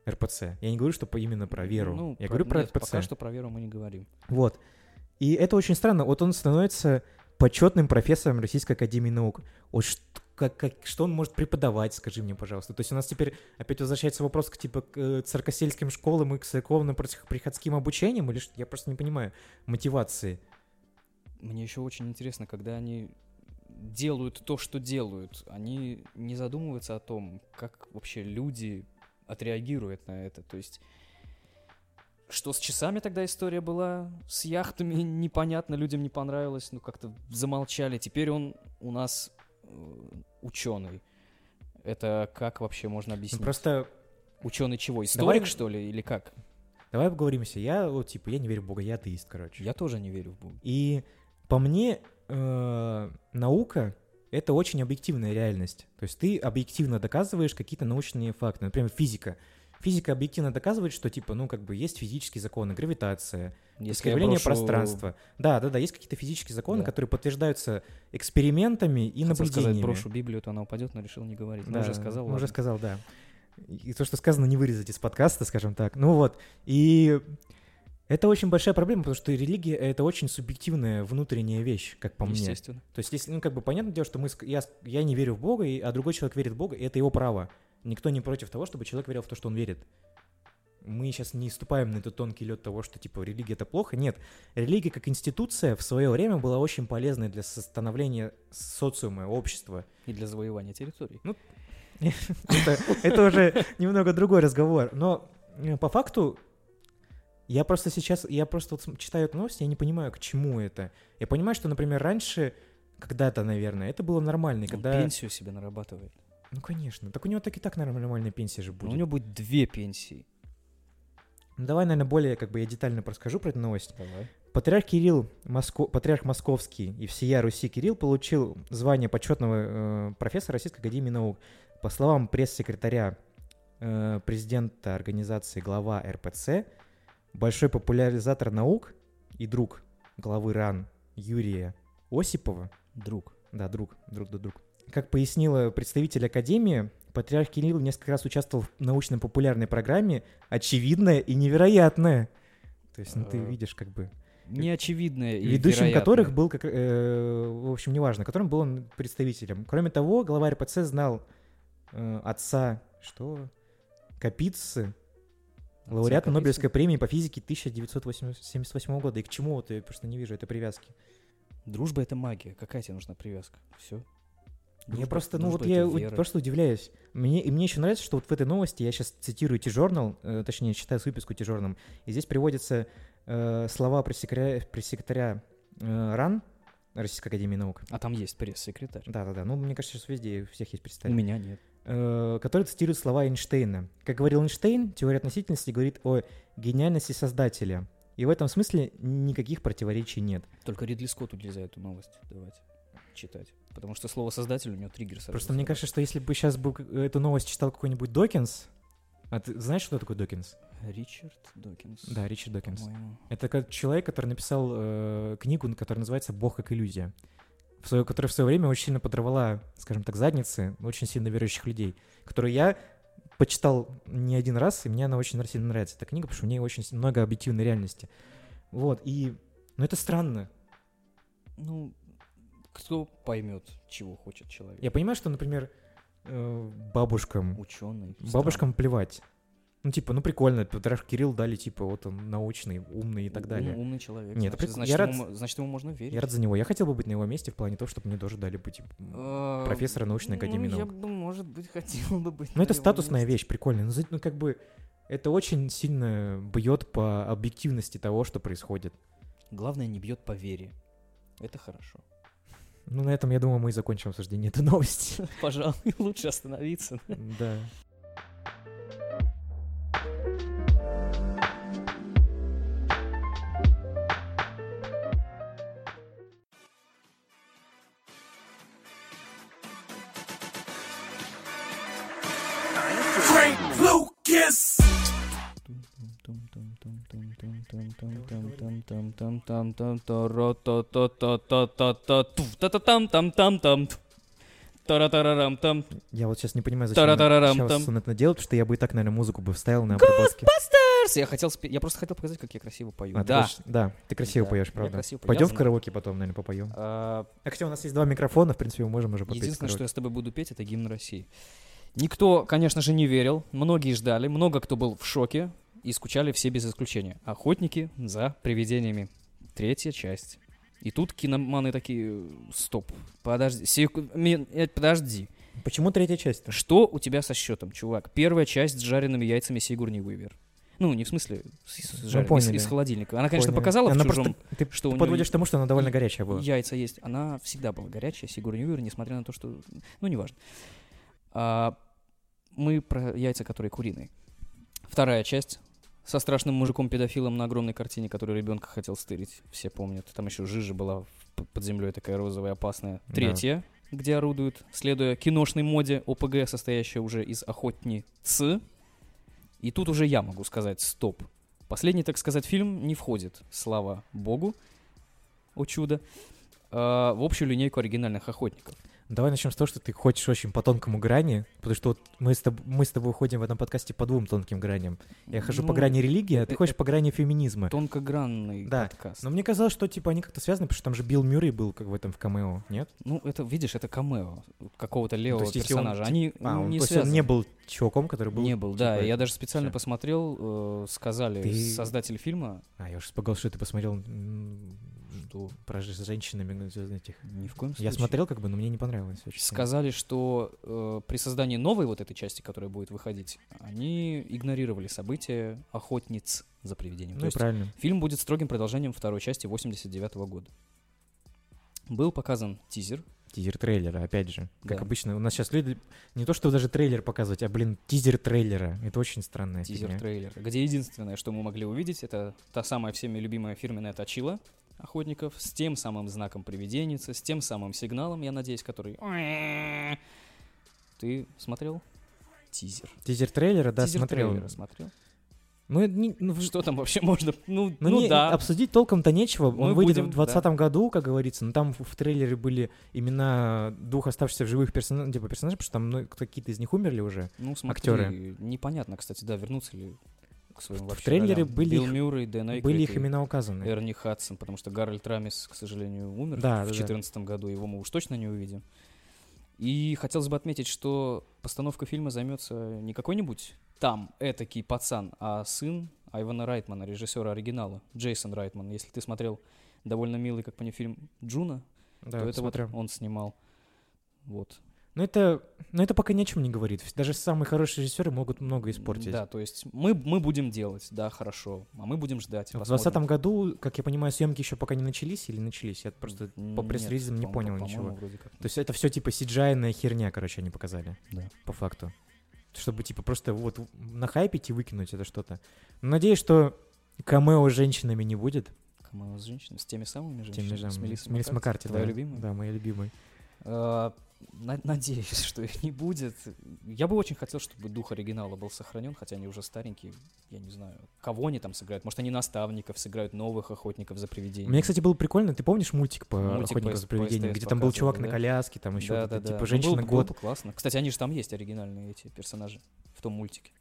РПЦ. Я не говорю, что именно про веру. Ну, я говорю про нет, РПЦ. пока что про веру мы не говорим. Вот. И это очень странно. Вот он становится почетным профессором Российской Академии Наук. Вот что, как, как- что он может преподавать, скажи мне, пожалуйста. То есть у нас теперь опять возвращается вопрос к типа к э, церковно-сельским школам и к церковно-приходским обучениям, или что? Я просто не понимаю мотивации. Мне еще очень интересно, когда они делают то, что делают, они не задумываются о том, как вообще люди отреагируют на это. То есть, что с часами тогда история была, с яхтами непонятно, людям не понравилось, ну как-то замолчали. Теперь он у нас ученый. Это как вообще можно Ну, объяснить? просто Ученый чего? Давай- Историк, что ли, или как? Давай поговоримся. Я вот, типа, я не верю в Бога, я атеист, короче. Я тоже не верю в Бога. И по мне, э, наука — это очень объективная реальность. То есть ты объективно доказываешь какие-то научные факты. Например, физика. Физика объективно доказывает, что, типа, ну, как бы есть физические законы, гравитация, Если искривление брошу- пространства. Да, да, да, есть какие-то физические законы, Да. которые подтверждаются экспериментами и Хотел сказать, наблюдениями. брошу Библию, то она упадет, но решил не говорить. Да, уже сказал, Уже сказал, да. И то, что сказано, не вырезать из подкаста, скажем так. Ну вот. И это очень большая проблема, потому что религия — это очень субъективная внутренняя вещь, как по мне. Естественно. То есть, если, ну, как бы, понятное дело, что мы, я, я не верю в Бога, и, а другой человек верит в Бога, и это его право. Никто не против того, чтобы человек верил в то, что он верит. Мы сейчас не ступаем на этот тонкий лед того, что, типа, религия — это плохо. Нет. Религия как институция в свое время была очень полезной для становления социума, общества. И для завоевания территорий. это, это уже немного другой разговор. Но э, по факту я просто сейчас, я просто вот читаю эту новость, я не понимаю, к чему это. Я понимаю, что, например, раньше, когда-то, наверное, это было нормально. Он Когда... пенсию себе нарабатывает. Ну, конечно. Так у него так и так нормальная пенсия же Но будет. у него будет две пенсии. Ну, давай, наверное, более как бы я детально расскажу про эту новость. Давай. Патриарх Кирилл, Моско... патриарх Московский и всея Руси Кирилл получил звание почетного э, профессора Российской Академии Наук. По словам пресс-секретаря э, президента организации глава РПЦ, большой популяризатор наук и друг главы РАН Юрия Осипова, Друг. да, друг, друг да друг. Как пояснила представитель Академии, патриарх Кирилл несколько раз участвовал в научно-популярной программе «Очевидное и невероятное». То есть, ну, ты Э, видишь, как бы... Неочевидное и Ведущим вероятное. которых был, как, э, в общем, неважно, которым был он представителем. Кроме того, глава РПЦ знал э, отца, что? Капицы, Капицы? Нобелевской премии по физике 1978 года. И к чему вот я просто не вижу этой привязки. Дружба — это магия. Какая тебе нужна привязка? Все. Мне просто, ну вот я у- просто удивляюсь. Мне, и мне еще нравится, что вот в этой новости, я сейчас цитирую T-Journal, э, точнее, читаю с выписку T-Journal, и здесь приводятся э, слова пресс-секретаря, пресс-секретаря э, РАН, Российской Академии Наук. А там есть пресс-секретарь. Да-да-да, ну, мне кажется, сейчас везде у всех есть У представитель. меня нет. Э, который цитирует слова Эйнштейна. Как говорил Эйнштейн, теория относительности говорит о гениальности создателя. И в этом смысле никаких противоречий нет. Только Ридли Скотту нельзя эту новость давать читать. Потому что слово «создатель» у него триггер сразу Просто мне кажется, что если бы сейчас бы эту новость читал какой-нибудь Докинс, а ты знаешь, что такое Докинс? Ричард Докинс. Да, Ричард Докинс. по-моему. Это человек, который написал э, книгу, которая называется «Бог как иллюзия», в свое, которая в свое время очень сильно подорвала, скажем так, задницы очень сильно верующих людей, которую я почитал не один раз, и мне она очень сильно нравится, эта книга, потому что в ней очень много объективной реальности. Вот, и... Ну, это странно. Ну, кто поймет, чего хочет человек? Я понимаю, что, например, э, бабушкам, Ученый. бабушкам плевать. Ну, типа, ну, прикольно, Патриарх Кирилл дали, типа, вот он научный, умный и так далее. умный человек. Нет, значит, прик- значит, я рад- ему, значит, ему можно верить. Я рад за него. Я хотел бы быть на его месте в плане того, чтобы мне тоже дали быть м, А, профессора научной академии ну, Я наук. бы, может быть, хотел бы быть. Ну, это статусная месте. вещь, прикольная. Ну, ну, как бы, это очень сильно бьет по объективности того, что происходит. Главное, не бьет по вере. Это хорошо. Ну, на этом, я думаю, мы и закончим обсуждение этой новости. Пожалуй, лучше остановиться. Да. Та-та-та-рам-там. Я вот сейчас не понимаю, зачем сейчас он это делает, потому что я бы и так, наверное, музыку бы вставил на обработке. Я хотел я просто хотел показать, как я красиво пою. А, ты Да. хочешь- Да, ты красиво Да, поешь, правда. красиво Пойдем в караоке потом, наверное, попоем. А, А хотя у нас есть два микрофона, в принципе, мы можем уже попеть Единственное, что я с тобой буду петь, это гимн России. Никто, конечно же, не верил, многие ждали, много кто был в шоке и скучали все без исключения. Охотники за привидениями. Третья часть. И тут киноманы такие, стоп, подожди, секу- э, подожди. Почему третья часть? Что у тебя со счетом, чувак? Первая часть с жареными яйцами Сигурни Уивер. Ну, не в смысле с, Мы жареными, из, из холодильника. Она, конечно, Поняли. показала Она в чужом, просто- Ты, что у ты неё подводишь к тому, что она довольно горячая была. Яйца есть. Она всегда была горячая, Сигурни Уивер, несмотря на то, что... Ну, неважно. А, мы про яйца, которые куриные. Вторая часть со страшным мужиком-педофилом на огромной картине, который ребенка хотел стырить. Все помнят. Там еще жижа была под землей такая розовая, опасная. Да. Третья, где орудуют, следуя киношной моде ОПГ, состоящая уже из охотниц. И тут уже я могу сказать стоп. Последний, так сказать, фильм не входит, слава богу, о чудо, а, в общую линейку оригинальных охотников. Давай начнем с того, что ты хочешь очень по тонкому грани, потому что вот мы с, тоб- мы с тобой ходим в этом подкасте по двум тонким граням. Я хожу по Ну, грани религии, а ты э- ходишь по грани феминизма. Тонкогранный Да, подкаст. Но мне казалось, что типа они как-то связаны, потому что там же Билл Мюррей был как в этом в камео, нет? Ну, это, видишь, это камео какого-то левого он, персонажа. тип- Они А, он, не то есть он связаны. не был чуваком, который был... Не был, да. типа, Я даже специально всё. посмотрел, э, сказали Ты- создатель фильма. А, я уже испугался, что ты посмотрел Что? про ж- с женщинами ну, этих. Ни в коем случае. Я смотрел, как бы, но мне не понравилось очень сильно. Сказали, что э, при создании новой вот этой части, которая будет выходить, они игнорировали события охотниц за привидением. Ну То правильно. фильм будет строгим продолжением второй части 89 года. Был показан тизер. Тизер трейлера, опять же. Как Да. обычно, у нас сейчас люди не то, что даже трейлер показывать, а, блин, тизер трейлера. Это очень странная фигня. тизер-трейлер, где единственное, что мы могли увидеть, это та самая всеми любимая фирменная точила охотников с тем самым знаком привиденицы, с тем самым сигналом, я надеюсь, который... Ты смотрел? Тизер. Тизер трейлера, да, Тизер смотрел. трейлера смотрел? Ну, не- ну, Что там вообще можно? Ну, ну, ну не- да. обсудить толком-то нечего. Мы Он выйдет будем, в 2020 году, как говорится, но там в, в трейлере были имена двух оставшихся в живых персонажей, типа персонажей, потому что там ну, какие-то из них умерли уже. Ну, смотри, актеры. непонятно, кстати, да, вернутся ли к своим В вообще трейлере ролям. были Билл их- Мюррей, Дэн Были их и имена указаны. Эрни Хадсон, потому что Гарольд Рамис, к сожалению, умер Да, да, в да. 2014 году, его мы уж точно не увидим. И хотелось бы отметить, что постановка фильма займется не какой-нибудь там этакий пацан, а сын Айвана Райтмана, режиссера оригинала, Джейсон Райтман. Если ты смотрел довольно милый, как по нему, фильм Джуна, Да, то это смотрю. вот он снимал. Вот. Но это, но это пока ни о чем не говорит. Даже самые хорошие режиссеры могут много испортить. Да, то есть мы, мы будем делать, да, хорошо, а мы будем ждать. В посмотрим. 2020 году, как я понимаю, съемки еще пока не начались или начались? Я просто М, по нет, пресс-релизам не по- понял по- ничего. То есть это все типа cgi херня, короче, они показали. Да. По факту. Чтобы типа просто вот нахайпить и выкинуть это что-то. Надеюсь, что камео с женщинами не будет. Камео с женщинами, с теми самыми женщинами, же с Мелиссой Маккарти, твоя да. любимая? Да, моя любимая. На- надеюсь, что их не будет. Я бы очень хотел, чтобы дух оригинала был сохранен, хотя они уже старенькие. Я не знаю, кого они там сыграют. Может, они наставников сыграют, новых охотников за привидениями. Мне, кстати, было прикольно. Ты помнишь мультик по Мультик по охотнику С- за по привидениями, где там был чувак показывали, на да? коляске, там еще да, да, да. типа Ну, женщина было бы- было год. бы классно. Кстати, они же там есть оригинальные эти персонажи в том мультике.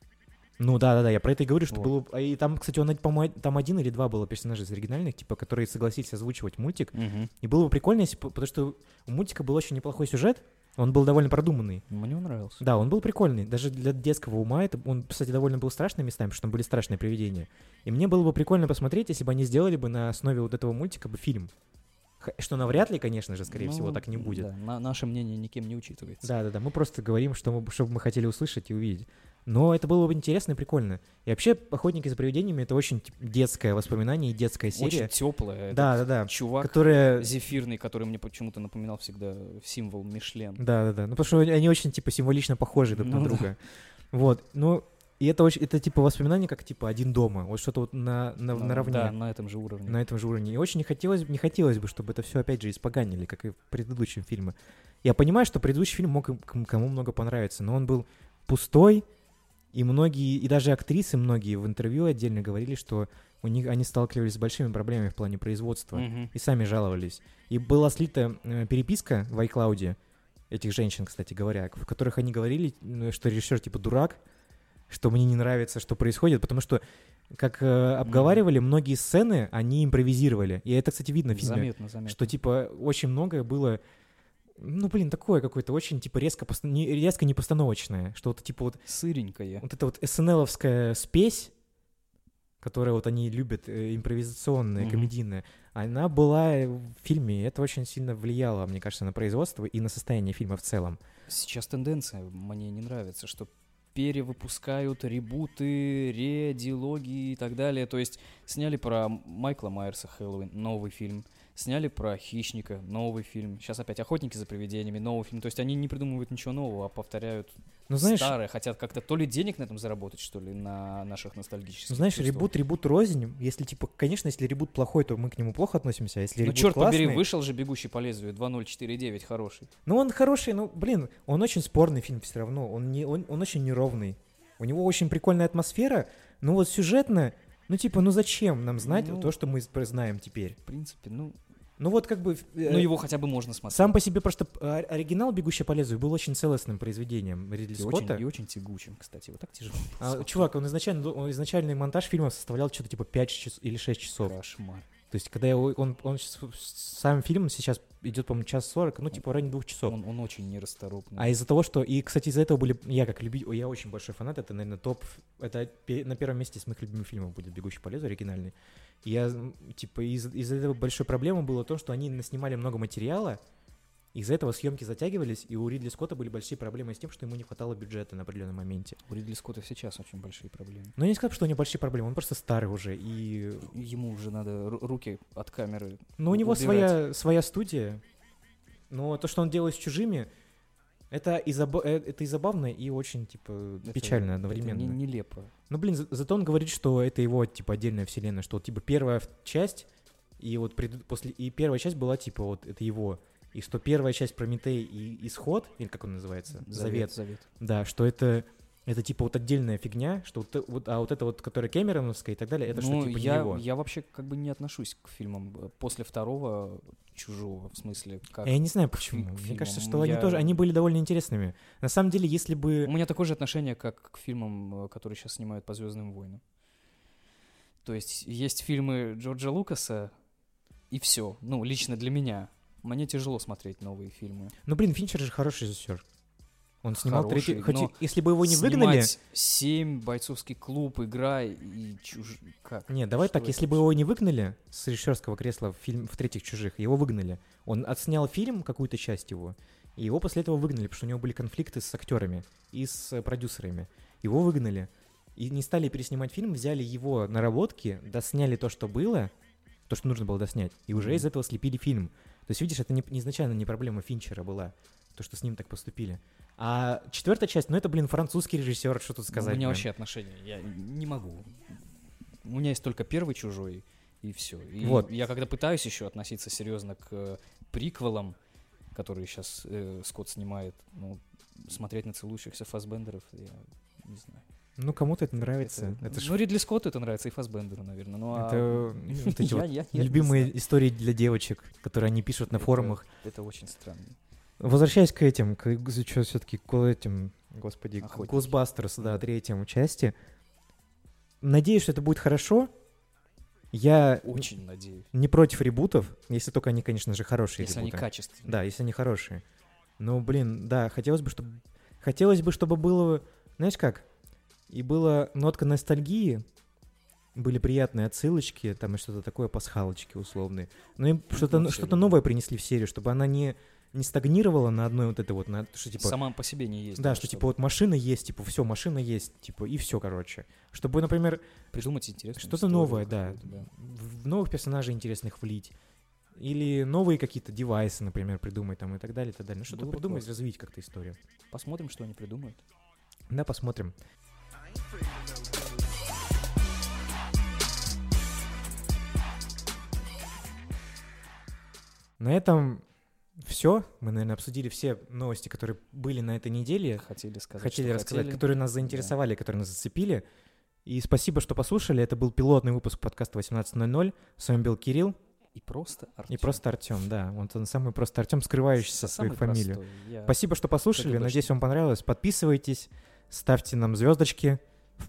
Ну да, да, да, я про это и говорю, что Вот. было. И там, кстати, он, по-моему, там один или два было персонажа из оригинальных, типа, которые согласились озвучивать мультик. И было бы прикольно, если, потому что у мультика был очень неплохой сюжет, он был довольно продуманный. Мне он нравился. Да, он был прикольный. Даже для детского ума это, он, кстати, довольно был страшным местами, потому что там были страшные привидения. И мне было бы прикольно посмотреть, если бы они сделали бы на основе вот этого мультика бы фильм. Что навряд ли, конечно же, скорее всего, Ну, так не будет. да, на- наше мнение никем не учитывается. Да, да, да. Мы просто говорим, что мы, что мы хотели услышать и увидеть. Но это было бы интересно и прикольно. И вообще, охотники за привидениями это очень типа, детское воспоминание и детская серия. Очень теплая. Да, да, да. Чувак Которая. зефирный, который мне почему-то напоминал всегда символ Мишлен. Да, да, да. Ну, потому что они очень, типа, символично похожи друг на Ну да. друга. Вот. Ну, и это очень, это, типа, воспоминание как, типа, один дома. Вот что-то вот на, на, Ну, наравне. Да, на этом же уровне. на этом же уровне. И очень не хотелось, не хотелось бы, чтобы это все опять же испоганили, как и в предыдущем фильме. Я понимаю, что предыдущий фильм мог кому много понравиться, но он был пустой, и многие, и даже актрисы многие в интервью отдельно говорили, что у них они сталкивались с большими проблемами в плане производства Мгм. и сами жаловались. И была слита э, переписка в iCloud этих женщин, кстати говоря, в которых они говорили, э, что режиссер типа дурак, что мне не нравится, что происходит, потому что, как э, обговаривали, многие сцены они импровизировали. И это, кстати, видно в фильме, Заметно, заметно. что типа очень многое было ну, блин, такое какое-то очень, типа, резко, поста- не, резко непостановочное. Что вот, типа, вот, Сыренькое. вот эта вот СНЛовская спесь, которая вот они любят, э, импровизационная, Мгм. комедийная, она была в фильме, и это очень сильно влияло, мне кажется, на производство и на состояние фильма в целом. Сейчас тенденция мне не нравится, что перевыпускают ребуты, редилогии и так далее. То есть сняли про Майкла Майерса Хэллоуин, новый фильм. Сняли про Хищника, новый фильм. Сейчас опять Охотники за привидениями, новый фильм. То есть они не придумывают ничего нового, а повторяют Ну, знаешь- старое, хотят как-то то ли денег на этом заработать, что ли, на наших ностальгических Ну, знаешь, чувствах. ребут, ребут рознь. Если, типа, конечно, если ребут плохой, то мы к нему плохо относимся, а если Ну, ребут черт побери, классный- вышел же «Бегущий по лезвию» 2049, хороший. Ну, он хороший, ну, блин, он очень спорный фильм все равно. Он, не, он, он очень неровный. У него очень прикольная атмосфера, но вот сюжетно, ну, типа, ну зачем нам знать Ну. то, что мы знаем теперь? В принципе, ну, Ну, вот как бы... э, ну его хотя бы можно смотреть. Сам по себе просто а, оригинал «Бегущий по лезвию» был очень целостным произведением Ридли и Скотта. очень, и очень тягучим, кстати. Вот так тяжело. А, чувак, он изначально, он изначальный монтаж фильма составлял что-то типа 5 часов или 6 часов. Кошмар. То есть, когда его- он, он, щас- сам фильм сейчас идет, по-моему, час 40, ну, типа, в районе двух часов. Он, он очень нерасторопный. А из-за того, что... И, кстати, из-за этого были... Я как любитель... Я очень большой фанат. Это, наверное, топ... Это на первом месте из моих любимых фильмов будет «Бегущий по лезвию» оригинальный. Я, типа, из- из-за этого большой проблемой было то, что они наснимали много материала, из-за этого съемки затягивались, и у Ридли Скотта были большие проблемы с тем, что ему не хватало бюджета на определенном моменте. У Ридли Скотта сейчас очень большие проблемы. Но я не сказал, что у него большие проблемы, он просто старый уже, и... Ему уже надо ру- руки от камеры Но у него убирать. своя, своя студия, но то, что он делает с чужими, это и, э, это и забавно, и очень, типа, Это- печально это одновременно. не- нелепо. Ну, блин, за- зато он говорит, что это его, типа, отдельная вселенная, что, типа, первая часть, и вот пред- после... И первая часть была, типа, вот, это его. И что первая часть Прометей и Исход, или как он называется? Завет. Завет. Да, что это... Это типа вот отдельная фигня, что вот, вот- а вот это вот, которая Кэмероновская и так далее, это ну, что типа я, его. я вообще как бы не отношусь к фильмам э, после второго чужого, в смысле, как... Я не знаю почему. к Мне фильмам. кажется, что они Я- тоже, они были довольно интересными. На самом деле, если бы... У меня такое же отношение, как к фильмам, э, которые сейчас снимают по Звездным войнам. То есть есть фильмы Джорджа Лукаса, и все. Ну, лично для меня. Мне тяжело смотреть новые фильмы. Ну, блин, Финчер же хороший режиссер. Он снимал Хороший, третий... И- если бы его не выгнали... Семь, бойцовский клуб, игра и чуж... Как? Нет, давай Что так, если бы его не выгнали с режиссерского кресла в, фильм, в «Третьих чужих», его выгнали. Он отснял фильм, какую-то часть его, и его после этого выгнали, потому что у него были конфликты с актерами и с э, продюсерами. Его выгнали. И не стали переснимать фильм, взяли его наработки, досняли то, что было, то, что нужно было доснять, и уже Мгм. из этого слепили фильм. То есть, видишь, это не, не изначально не проблема Финчера была, то, что с ним так поступили. А четвертая часть, ну это, блин, французский режиссер, что тут Ну, сказать. У меня блин. вообще отношения, я не могу. У меня есть только первый чужой, и все. И Вот. я когда пытаюсь еще относиться серьезно к э, приквелам, которые сейчас Скотт снимает, ну, смотреть на целующихся фасбендеров, я не знаю. Ну, кому-то это нравится. Это, ж ну, Ридли Скотту это нравится, и Фасбендеру, наверное. Ну, а Это вот эти я- вот я- я любимые знаю. истории для девочек, которые они пишут на Это- форумах. Это очень странно. Возвращаясь к этим, к, что все-таки к этим, господи, к Охотники. Ghostbusters, да, третьему части. Надеюсь, что это будет хорошо. Я Очень надеюсь. не против ребутов, если только они, конечно же, хорошие Если они ребуты. качественные. Да, если они хорошие. Ну, блин, да, хотелось бы, чтобы... Хотелось бы, чтобы было... Знаешь как? И была нотка ностальгии, были приятные отсылочки, там и что-то такое, пасхалочки условные. Ну и что-то ну, что новое принесли в серию, чтобы она не, не стагнировала на одной вот этой вот, на, что типа... Сама по себе не есть. да, что типа вот машина есть, типа все, машина есть, типа и все, короче. Чтобы, например, Придумать интересно. что-то новое, да, в в новых персонажей интересных влить. Или новые какие-то девайсы, например, придумать там и так далее, и так далее. Ну, что-то бы придумать, развить как-то историю. Посмотрим, что они придумают. Да, посмотрим. На этом все. Мы, наверное, обсудили все новости, которые были на этой неделе. Хотели сказать, Хотели рассказать, хотели. которые нас заинтересовали, которые нас зацепили. И спасибо, что послушали. Это был пилотный выпуск подкаста 18.00. С вами был Кирилл И просто и Артём. просто Артем. Да, вот он самый просто Артем, скрывающийся свою фамилию. Я- Спасибо, что послушали. Надеюсь, вам понравилось. Подписывайтесь, ставьте нам звездочки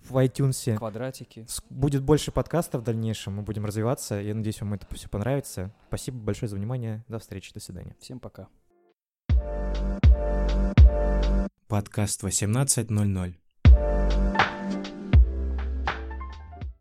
в iTunes. Квадратики. Будет больше подкастов в дальнейшем, мы будем развиваться. Я надеюсь, вам это все понравится. Спасибо большое за внимание. До встречи, до свидания. Всем пока. Подкаст 18.00.